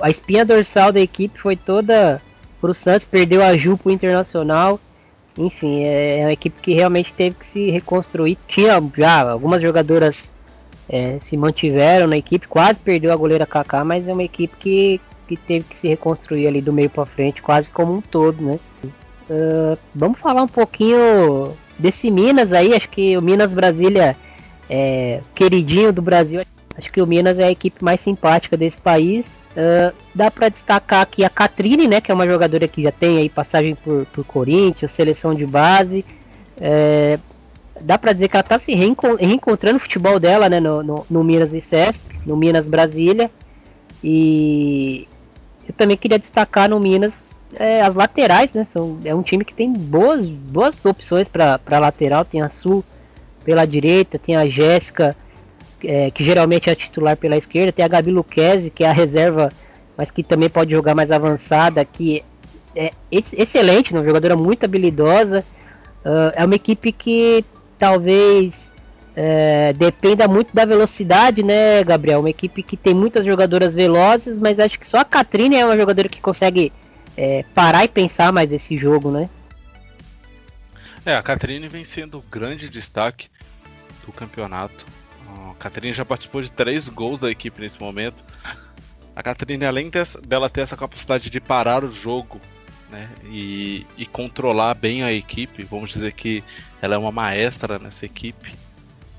a espinha dorsal da equipe foi toda para o Santos, perdeu a Ju pro Internacional enfim, é, é uma equipe que realmente teve que se reconstruir. Tinha já algumas jogadoras é, se mantiveram na equipe, quase perdeu a goleira Kaká, mas é uma equipe que, que teve que se reconstruir ali do meio para frente, quase como um todo, né? Uh, vamos falar um pouquinho desse Minas aí, acho que o Minas Brasília é queridinho do Brasil. Acho que o Minas é a equipe mais simpática desse país. Uh, dá para destacar aqui a Catrine, né, que é uma jogadora que já tem aí passagem por, por Corinthians, seleção de base. É, dá para dizer que ela está se reencontrando o futebol dela, né, no, no, no Minas e CESP, no Minas Brasília. E eu também queria destacar no Minas é, as laterais, né? São, é um time que tem boas, boas opções para lateral. Tem a Sul pela direita, tem a Jéssica é, que geralmente é titular pela esquerda, tem a Gabi Luquezzi, que é a reserva, mas que também pode jogar mais avançada, que é excelente, uma jogadora muito habilidosa. Uh, é uma equipe que talvez é, dependa muito da velocidade, né, Gabriel? Uma equipe que tem muitas jogadoras velozes, mas acho que só a Catrine é uma jogadora que consegue é, parar e pensar mais esse jogo, né? É, a Catrine vem sendo o grande destaque do campeonato. A Catarina já participou de três gols da equipe nesse momento. A Catarina, além dela ter essa capacidade de parar o jogo né, e, e, controlar bem a equipe, vamos dizer que ela é uma maestra nessa equipe.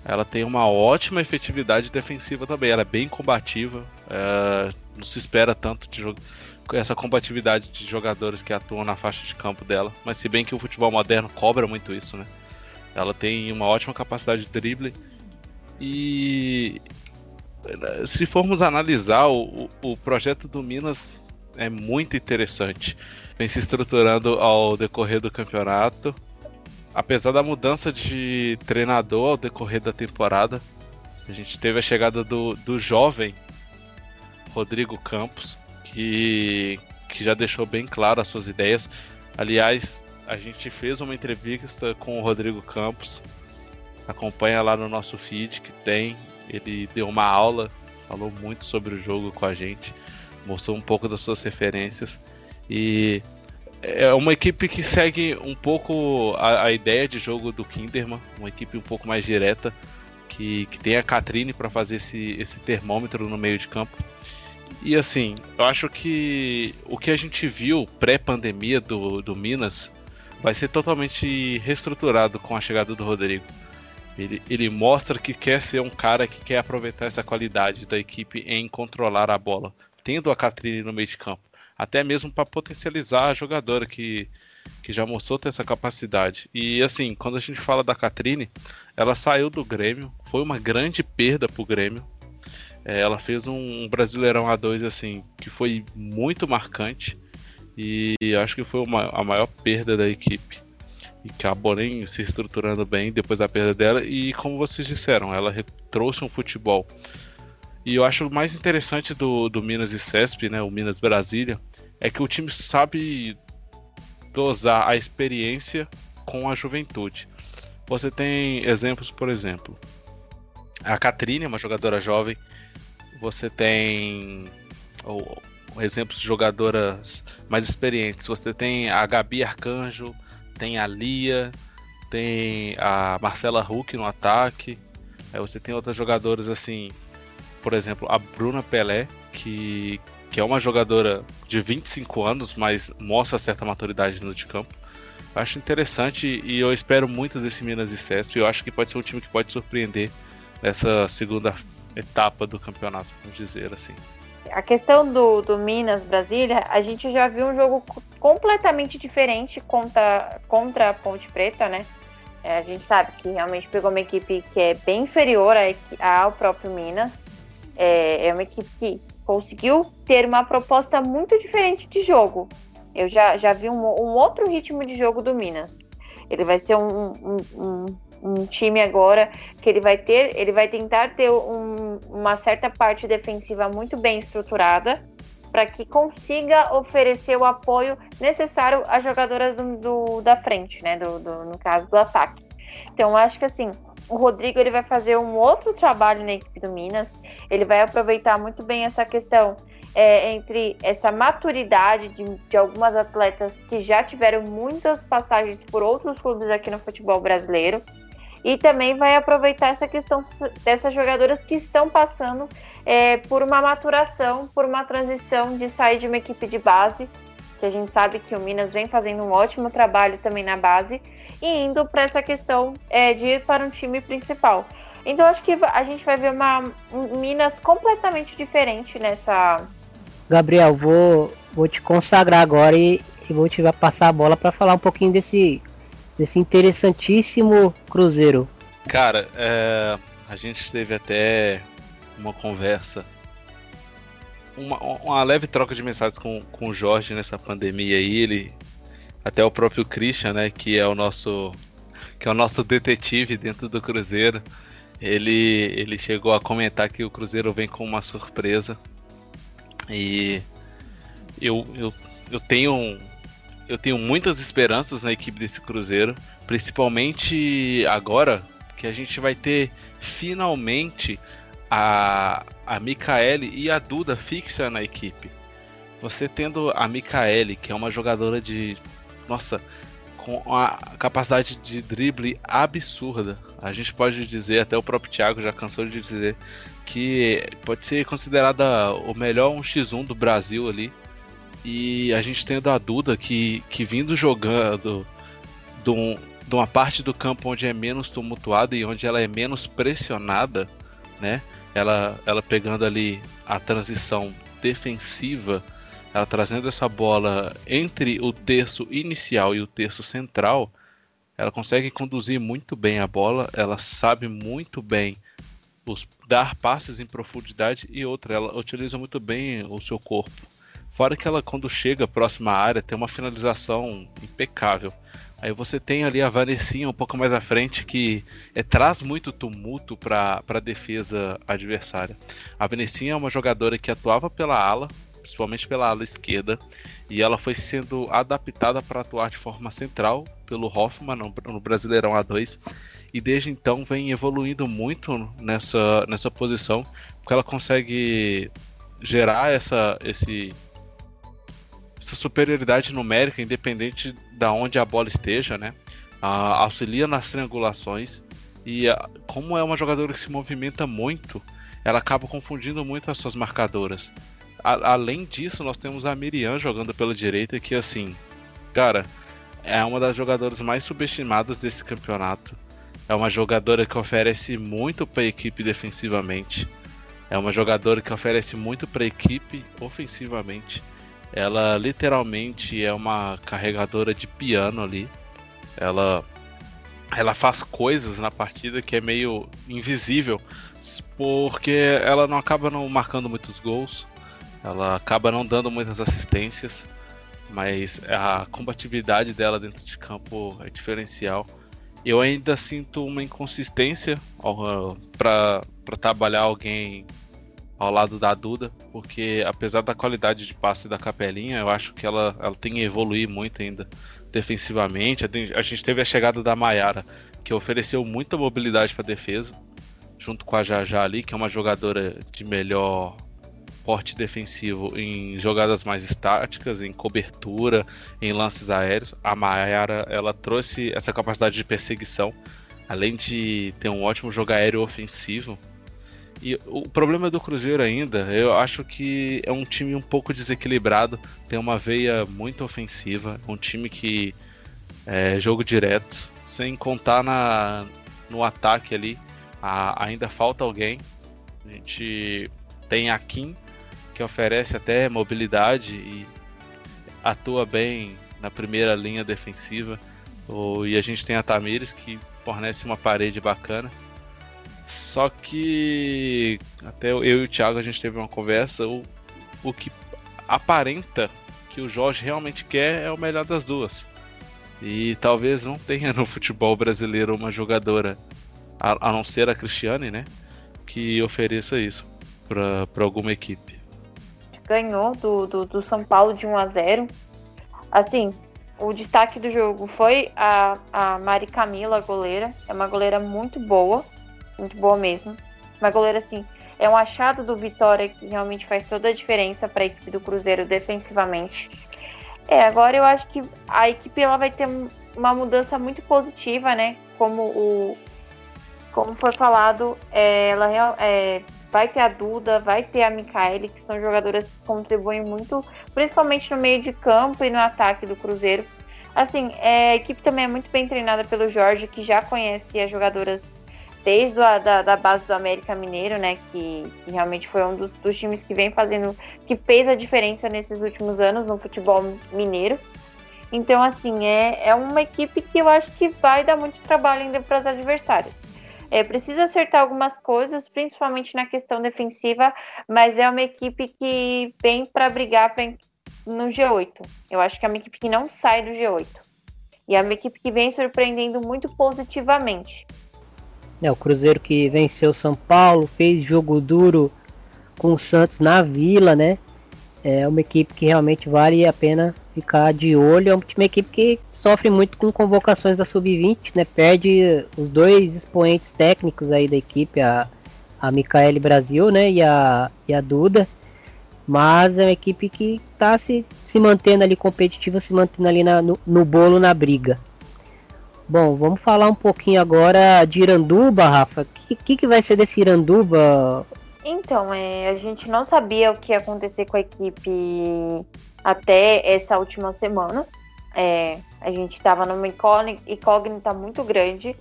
Ela tem uma ótima efetividade defensiva também. Ela é bem combativa. É, não se espera tanto de essa combatividade de jogadores que atuam na faixa de campo dela. Mas se bem que o futebol moderno cobra muito isso, né? Ela tem uma ótima capacidade de drible e se formos analisar o, o projeto do Minas é muito interessante. Vem se estruturando ao decorrer do campeonato. Apesar da mudança de treinador ao decorrer da temporada, a gente teve a chegada do, do jovem Rodrigo Campos, que, que já deixou bem claro as suas ideias. Aliás, a gente fez uma entrevista com o Rodrigo Campos Acompanha lá no nosso feed que tem. Ele deu uma aula, falou muito sobre o jogo com a gente, mostrou um pouco das suas referências. E é uma equipe que segue um pouco a, a ideia de jogo do Kinderman, uma equipe um pouco mais direta, que, que tem a Catrine para fazer esse, esse termômetro no meio de campo. E assim, eu acho que o que a gente viu pré-pandemia do, do Minas vai ser totalmente reestruturado com a chegada do Rodrigo. Ele, ele mostra que quer ser um cara que quer aproveitar essa qualidade da equipe em controlar a bola, tendo a Catrine no meio de campo. Até mesmo para potencializar a jogadora que, que já mostrou ter essa capacidade. E assim, quando a gente fala da Catrine, ela saiu do Grêmio, foi uma grande perda para o Grêmio. É, ela fez um, Brasileirão A2 assim que foi muito marcante e acho que foi uma, a maior perda da equipe e acabou nem se estruturando bem depois da perda dela. E como vocês disseram, ela trouxe um futebol. E eu acho o mais interessante do, do Minas e Cesp, né, o Minas Brasília, é que o time sabe dosar a experiência com a juventude. Você tem exemplos, por exemplo, a Catrine, uma jogadora jovem. Você tem ou, exemplos de jogadoras mais experientes. Você tem a Gabi Arcanjo, tem a Lia, tem a Marcela Huck no ataque. Aí você tem outros jogadores assim, por exemplo, a Bruna Pelé, que, que é uma jogadora de 25 anos, mas mostra certa maturidade no de campo. Eu acho interessante e eu espero muito desse Minas e Cesp. Eu acho que pode ser um time que pode surpreender nessa segunda etapa do campeonato, vamos dizer assim a questão do, do Minas Brasília, a gente já viu um jogo completamente diferente contra, contra a Ponte Preta, né? É, a gente sabe que realmente pegou uma equipe que é bem inferior ao próprio Minas. É, é uma equipe que conseguiu ter uma proposta muito diferente de jogo. Eu já, já vi um, um outro ritmo de jogo do Minas. Ele vai ser um, um, um um time agora que ele vai ter, ele vai tentar ter um, uma certa parte defensiva muito bem estruturada para que consiga oferecer o apoio necessário às jogadoras do, do da frente, né? Do, do, no caso do ataque. Então, acho que assim, o Rodrigo ele vai fazer um outro trabalho na equipe do Minas. Ele vai aproveitar muito bem essa questão é, entre essa maturidade de, de algumas atletas que já tiveram muitas passagens por outros clubes aqui no futebol brasileiro e também vai aproveitar essa questão dessas jogadoras que estão passando é, por uma maturação, por uma transição de sair de uma equipe de base, que a gente sabe que o Minas vem fazendo um ótimo trabalho também na base, e indo para essa questão é, de ir para um time principal. Então acho que a gente vai ver uma um Minas completamente diferente nessa. Gabriel, vou, vou te consagrar agora e, e vou te passar a bola para falar um pouquinho desse desse interessantíssimo Cruzeiro. Cara, é, a gente teve até uma conversa, uma, uma, leve troca de mensagens com, com o Jorge nessa pandemia aí, ele, até o próprio Christian, né, que é o nosso que é o nosso detetive dentro do Cruzeiro, ele, ele chegou a comentar que o Cruzeiro vem com uma surpresa e eu, eu, eu tenho eu tenho muitas esperanças na equipe desse Cruzeiro, principalmente agora que a gente vai ter finalmente a, a Micaele e a Duda fixa na equipe. Você tendo a Micaele, que é uma jogadora de. Nossa, com a capacidade de drible absurda. A gente pode dizer, até o próprio Thiago já cansou de dizer, que pode ser considerada o melhor 1x1 do Brasil ali. E a gente tem a Duda que, que vindo jogando de, um, de uma parte do campo onde é menos tumultuada e onde ela é menos pressionada, né? Ela, ela pegando ali a transição defensiva, ela trazendo essa bola entre o terço inicial e o terço central, ela consegue conduzir muito bem a bola, ela sabe muito bem os, dar passes em profundidade e outra, ela utiliza muito bem o seu corpo. Fora que ela, quando chega próxima à área, tem uma finalização impecável. Aí você tem ali a Vanessinha um pouco mais à frente que é, traz muito tumulto para a defesa adversária. A Vanessinha é uma jogadora que atuava pela ala, principalmente pela ala esquerda, e ela foi sendo adaptada para atuar de forma central pelo Hoffman no, no Brasileirão A2 e desde então vem evoluindo muito nessa, nessa posição, porque ela consegue gerar essa, esse superioridade numérica, independente da onde a bola esteja, né? auxilia nas triangulações e como é uma jogadora que se movimenta muito, ela acaba confundindo muito as suas marcadoras. A, além disso, nós temos a Miriam jogando pela direita, que assim, cara, é uma das jogadoras mais subestimadas desse campeonato. É uma jogadora que oferece muito para a equipe defensivamente. É uma jogadora que oferece muito para a equipe ofensivamente. Ela literalmente é uma carregadora de piano ali. Ela ela faz coisas na partida que é meio invisível, porque ela não acaba não marcando muitos gols, ela acaba não dando muitas assistências, mas a combatividade dela dentro de campo é diferencial. Eu ainda sinto uma inconsistência para trabalhar alguém ao lado da Duda, porque apesar da qualidade de passe da Capelinha, eu acho que ela, ela tem que evoluir muito ainda defensivamente. A gente teve a chegada da Maiara, que ofereceu muita mobilidade para defesa, junto com a Jajá ali, que é uma jogadora de melhor porte defensivo em jogadas mais estáticas, em cobertura, em lances aéreos. A Maiara ela trouxe essa capacidade de perseguição, além de ter um ótimo jogo aéreo ofensivo e o problema do Cruzeiro ainda, eu acho que é um time um pouco desequilibrado, tem uma veia muito ofensiva, um time que é jogo direto, sem contar na, no ataque ali, a, ainda falta alguém. A gente tem a Kim, que oferece até mobilidade e atua bem na primeira linha defensiva. O, e a gente tem a Tamires, que fornece uma parede bacana. Só que até eu e o Thiago a gente teve uma conversa, o, o que aparenta que o Jorge realmente quer é o melhor das duas. E talvez não tenha no futebol brasileiro uma jogadora, a, a não ser a Cristiane, né? Que ofereça isso para alguma equipe. Ganhou do, do, do, São Paulo de 1 a 0 Assim, o destaque do jogo foi a, a Mari Camila, goleira. É uma goleira muito boa muito boa mesmo. Uma goleira, assim, é um achado do Vitória que realmente faz toda a diferença para a equipe do Cruzeiro defensivamente. É, agora eu acho que a equipe ela vai ter uma mudança muito positiva, né? Como o como foi falado, é, ela é, vai ter a Duda, vai ter a Micaele, que são jogadoras que contribuem muito, principalmente no meio de campo e no ataque do Cruzeiro. Assim, é, a equipe também é muito bem treinada pelo Jorge, que já conhece as jogadoras desde a da, da base do América Mineiro, né? Que, que realmente foi um dos, dos, times que vem fazendo, que fez a diferença nesses últimos anos no futebol mineiro. Então, assim, é, é uma equipe que eu acho que vai dar muito trabalho ainda para as adversárias. É, precisa acertar algumas coisas, principalmente na questão defensiva, mas é uma equipe que vem para brigar pra, no G8. Eu acho que é uma equipe que não sai do G8. E é uma equipe que vem surpreendendo muito positivamente. É, o Cruzeiro que venceu São Paulo, fez jogo duro com o Santos na Vila, né? É uma equipe que realmente vale a pena ficar de olho. É uma equipe que sofre muito com convocações da Sub-20, né? Perde os dois expoentes técnicos aí da equipe, a, a Micaele Brasil, né? E a, e a Duda. Mas é uma equipe que está se, se mantendo ali competitiva, se mantendo ali na, no, no bolo, na briga. Bom, vamos falar um pouquinho agora de Iranduba, Rafa. O que, que, que, vai ser desse Iranduba? Então, é, a gente não sabia o que ia acontecer com a equipe até essa última semana. É, a gente estava numa incógnita muito grande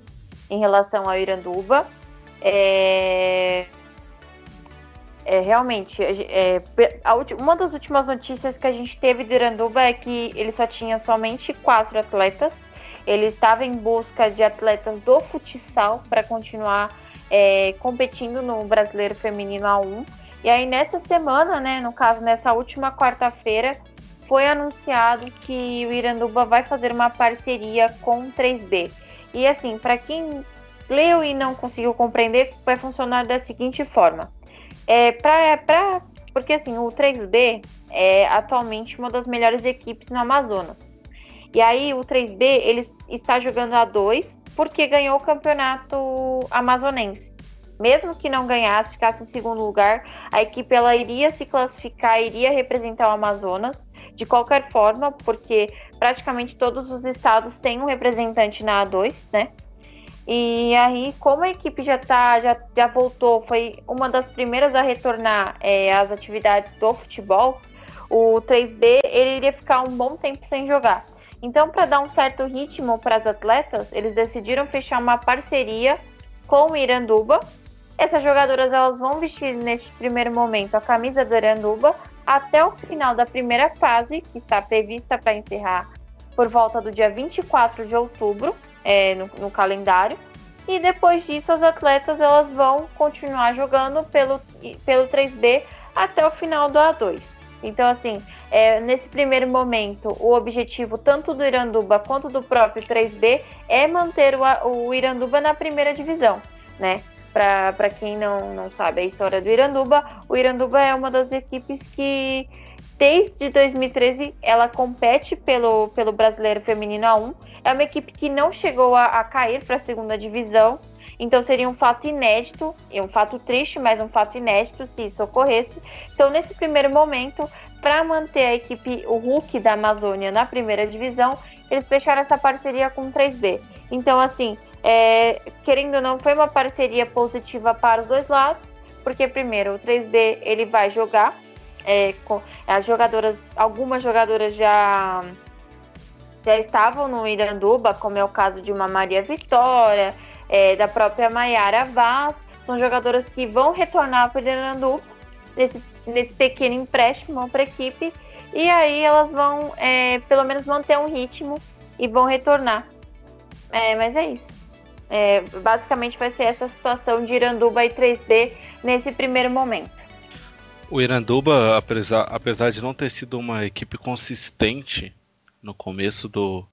em relação ao Iranduba. É, é, realmente, é, a, uma das últimas notícias que a gente teve do Iranduba é que ele só tinha somente quatro atletas ele estava em busca de atletas do futsal para continuar é, competindo no Brasileiro Feminino A1. E aí nessa semana, né, no caso nessa última quarta-feira, foi anunciado que o Iranduba vai fazer uma parceria com o 3B. E assim, para quem leu e não conseguiu compreender, vai funcionar da seguinte forma. É, pra, porque assim, o 3B é atualmente uma das melhores equipes no Amazonas. E aí o 3B ele está jogando a 2 porque ganhou o campeonato amazonense. Mesmo que não ganhasse, ficasse em segundo lugar, a equipe ela iria se classificar, iria representar o Amazonas de qualquer forma, porque praticamente todos os estados têm um representante na A2, né? E aí, como a equipe já tá, já, já voltou, foi uma das primeiras a retornar é, às atividades do futebol, o 3B ele iria ficar um bom tempo sem jogar. Então, para dar um certo ritmo para as atletas, eles decidiram fechar uma parceria com o Iranduba. Essas jogadoras elas vão vestir neste primeiro momento a camisa do Iranduba até o final da primeira fase, que está prevista para encerrar por volta do dia 24 de outubro é, no, no, calendário. E depois disso, as atletas elas vão continuar jogando pelo, pelo 3B até o final do A2. Então, assim, é, nesse primeiro momento, o objetivo tanto do Iranduba quanto do próprio 3B é manter o, o Iranduba na primeira divisão, né? Para quem não, não sabe a história do Iranduba, o Iranduba é uma das equipes que desde 2013 ela compete pelo, pelo Brasileiro Feminino A1. É uma equipe que não chegou a, a cair para a segunda divisão, então seria um fato inédito, um fato triste, mas um fato inédito se isso ocorresse. Então, nesse primeiro momento, para manter a equipe, o Hulk da Amazônia na primeira divisão, eles fecharam essa parceria com o 3B. Então, assim, é, querendo ou não, foi uma parceria positiva para os dois lados, porque primeiro o 3B ele vai jogar é, com as jogadoras, algumas jogadoras já já estavam no Iranduba, como é o caso de uma Maria Vitória, é, da própria Maiara Vaz, são jogadoras que vão retornar para o Iranduba nesse nesse pequeno empréstimo para a equipe e aí elas vão é, pelo menos manter um ritmo e vão retornar. É, mas é isso. É, basicamente vai ser essa situação de Iranduba e 3B nesse primeiro momento. O Iranduba, apesar, apesar de não ter sido uma equipe consistente no começo do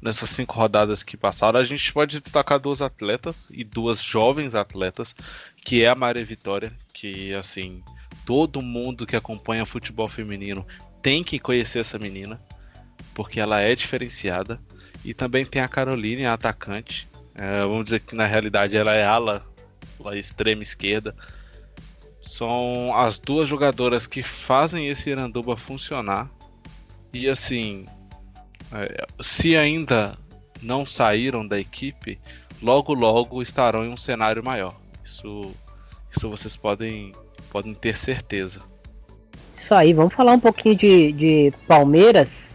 nessas cinco rodadas que passaram, a gente pode destacar duas atletas e duas jovens atletas, que é a Maria Vitória, que assim todo mundo que acompanha futebol feminino tem que conhecer essa menina, porque ela é diferenciada. E também tem a Caroline, a atacante. É, vamos dizer que na realidade ela é ala, a extrema esquerda. São as duas jogadoras que fazem esse Iranduba funcionar. E assim, é, se ainda não saíram da equipe, logo logo estarão em um cenário maior. Isso, isso vocês podem, podem ter certeza. Isso aí, vamos falar um pouquinho de, de Palmeiras.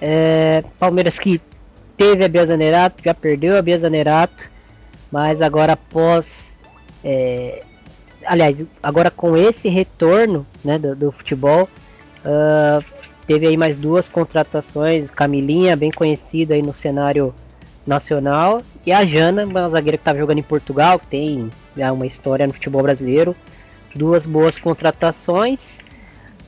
É, Palmeiras que teve a Bia Zanerato, já perdeu a Bia Zanerato, mas agora após. É, aliás, agora com esse retorno né, do, do futebol, uh, teve aí mais duas contratações, Camilinha, bem conhecida aí no cenário nacional, e a Jana, uma zagueira que estava jogando em Portugal, tem já uma história no futebol brasileiro. Duas boas contratações.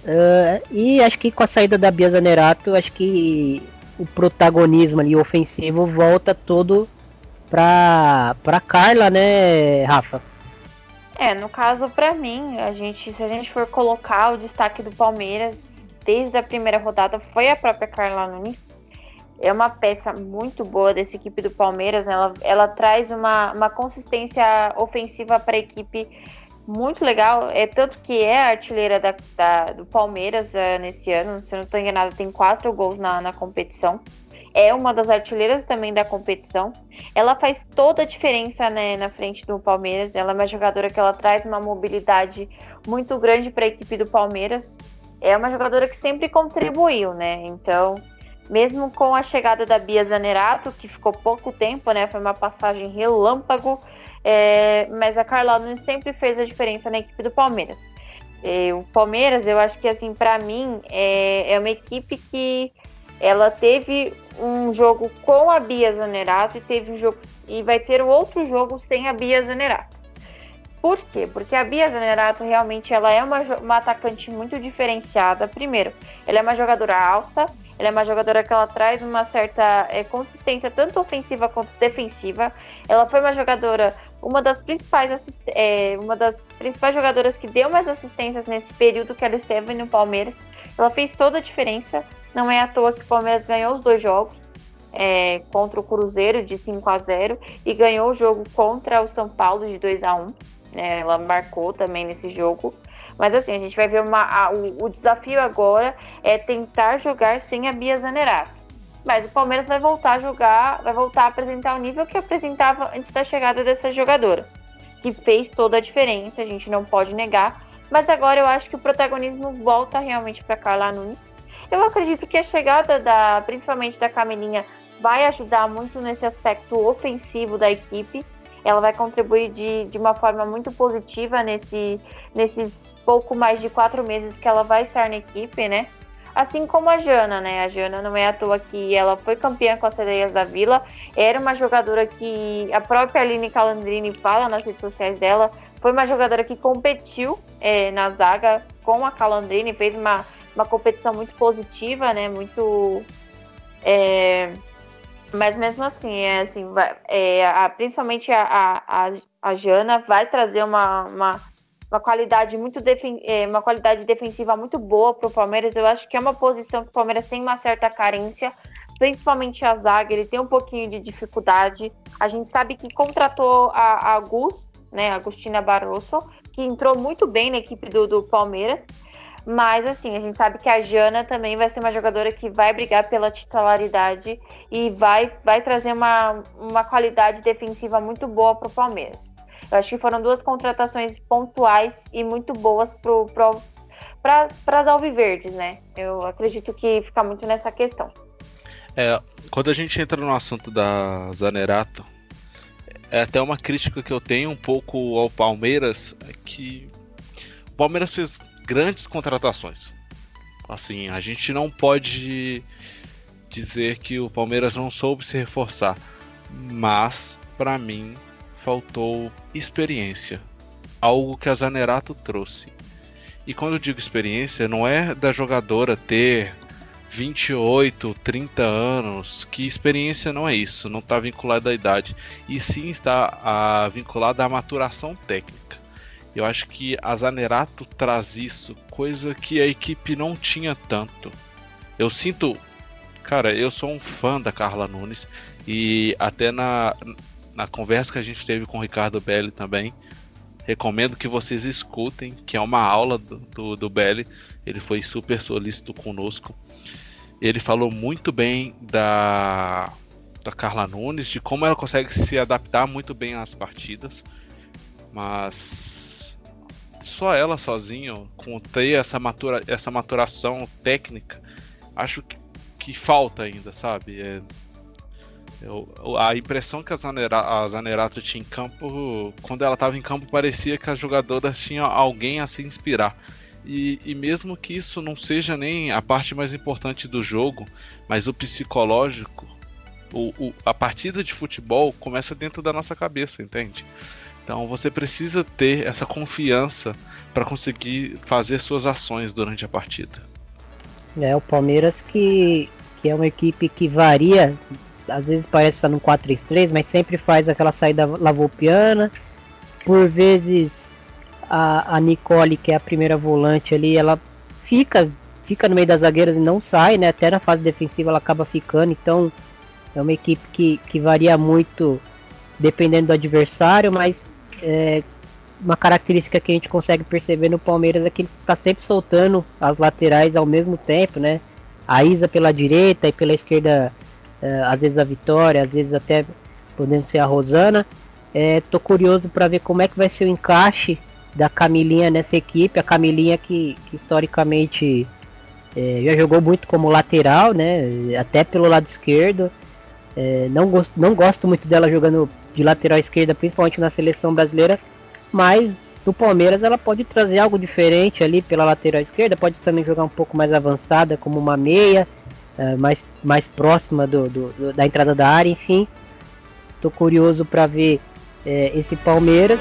Uh, e acho que com a saída da Bia Zanerato, acho que o protagonismo ali ofensivo volta todo para para Carla, né, Rafa? É, no caso para mim, a gente, se a gente for colocar o destaque do Palmeiras desde a primeira rodada foi a própria Carla Nunes. É uma peça muito boa dessa equipe do Palmeiras. Ela, ela traz uma, uma consistência ofensiva para a equipe muito legal. É tanto que é a artilheira da, da do Palmeiras uh, nesse ano. Se eu não estou enganada, tem quatro gols na, na competição. É uma das artilheiras também da competição. Ela faz toda a diferença né, na frente do Palmeiras. Ela é uma jogadora que ela traz uma mobilidade muito grande para a equipe do Palmeiras. É uma jogadora que sempre contribuiu, né? Então, mesmo com a chegada da Bia Zanerato, que ficou pouco tempo, né? Foi uma passagem relâmpago é, mas a Carla Nunes sempre fez a diferença na equipe do Palmeiras. É, o Palmeiras, eu acho que assim, para mim, é, é uma equipe que ela teve um jogo com a Bia Zanerato e teve um jogo e vai ter outro jogo sem a Bia Zanerato. Por quê? Porque a Bia Zanerato realmente ela é uma, uma atacante muito diferenciada. Primeiro, ela é uma jogadora alta, ela é uma jogadora que ela traz uma certa é, consistência tanto ofensiva quanto defensiva. Ela foi uma jogadora uma das principais é, uma das principais jogadoras que deu mais assistências nesse período que ela esteve no Palmeiras. Ela fez toda a diferença. Não é à toa que o Palmeiras ganhou os dois jogos é, contra o Cruzeiro de 5 a 0 e ganhou o jogo contra o São Paulo de 2 a 1. É, ela marcou também nesse jogo. Mas assim, a gente vai ver uma, a, o, o, desafio agora é tentar jogar sem a Bia Zanerato. Mas o Palmeiras vai voltar a jogar, vai voltar a apresentar o nível que apresentava antes da chegada dessa jogadora, que fez toda a diferença, a gente não pode negar. Mas agora eu acho que o protagonismo volta realmente para Carla Nunes. Eu acredito que a chegada da, principalmente da Camelinha, vai ajudar muito nesse aspecto ofensivo da equipe. Ela vai contribuir de, de uma forma muito positiva nesse, nesses pouco mais de quatro meses que ela vai estar na equipe, né? Assim como a Jana, né? A Jana não é à toa que ela foi campeã com as Sereias da Vila. Era uma jogadora que a própria Aline Calandrini fala nas redes sociais dela. Foi uma jogadora que competiu é, na zaga com a Calandrini, fez uma, uma competição muito positiva, né? Muito. É, mas mesmo assim, é assim, é, a, principalmente a, a, a Jana vai trazer uma, uma uma qualidade muito é, uma qualidade defensiva muito boa para o Palmeiras. Eu acho que é uma posição que o Palmeiras tem uma certa carência, principalmente a zaga, ele tem um pouquinho de dificuldade. A gente sabe que contratou a, a Gus, né, a Agustina Barroso, que entrou muito bem na equipe do, do Palmeiras. Mas assim, a gente sabe que a Jana também vai ser uma jogadora que vai brigar pela titularidade e vai, vai trazer uma, uma qualidade defensiva muito boa para o Palmeiras. Eu acho que foram duas contratações pontuais e muito boas para as Alviverdes, né? Eu acredito que fica muito nessa questão. É, quando a gente entra no assunto da Zanerato, é até uma crítica que eu tenho um pouco ao Palmeiras, é que o Palmeiras fez grandes contratações. Assim, a gente não pode dizer que o Palmeiras não soube se reforçar, mas para mim faltou experiência, algo que a Zanerato trouxe. E quando eu digo experiência, não é da jogadora ter 28, 30 anos, que experiência não é isso, não está vinculada à idade, e sim está a, vinculada à maturação técnica. Eu acho que a Zanerato traz isso, coisa que a equipe não tinha tanto. Eu sinto, cara, eu sou um fã da Carla Nunes e até na, na conversa que a gente teve com o Ricardo Belli também, Recomendo que vocês escutem, que é uma aula do, do, do Belly. Ele foi super solícito conosco. Ele falou muito bem da, da Carla Nunes, de como ela consegue se adaptar muito bem às partidas. Mas só ela sozinha, com ter essa, matura, essa maturação técnica, acho que, que falta ainda, sabe? É, eu, a impressão que a, Zanera, a Zanerato tinha em campo, quando ela estava em campo, parecia que as jogadoras tinham alguém a se inspirar. E, e, mesmo que isso não seja nem a parte mais importante do jogo, mas o psicológico, o, o, a partida de futebol começa dentro da nossa cabeça, entende? Então você precisa ter essa confiança para conseguir fazer suas ações durante a partida. É, o Palmeiras que, que é uma equipe que varia às vezes parece estar no 4-3-3, mas sempre faz aquela saída lavopiana. Por vezes a, a Nicole, que é a primeira volante ali, ela fica fica no meio das zagueiras e não sai, né? Até na fase defensiva ela acaba ficando, então é uma equipe que, que varia muito dependendo do adversário, mas é, uma característica que a gente consegue perceber no Palmeiras é que ele está sempre soltando as laterais ao mesmo tempo, né? A Isa pela direita e pela esquerda às vezes a Vitória, às vezes até podendo ser a Rosana. É, tô curioso para ver como é que vai ser o encaixe da Camilinha nessa equipe. A Camilinha que, que historicamente é, já jogou muito como lateral, né? Até pelo lado esquerdo. É, não, gosto, não gosto muito dela jogando de lateral esquerda, principalmente na seleção brasileira. Mas no Palmeiras ela pode trazer algo diferente ali pela lateral esquerda. Pode também jogar um pouco mais avançada como uma meia uh, mais, mais próxima do, do, da entrada da área, enfim. Tô curioso para ver uh, esse Palmeiras.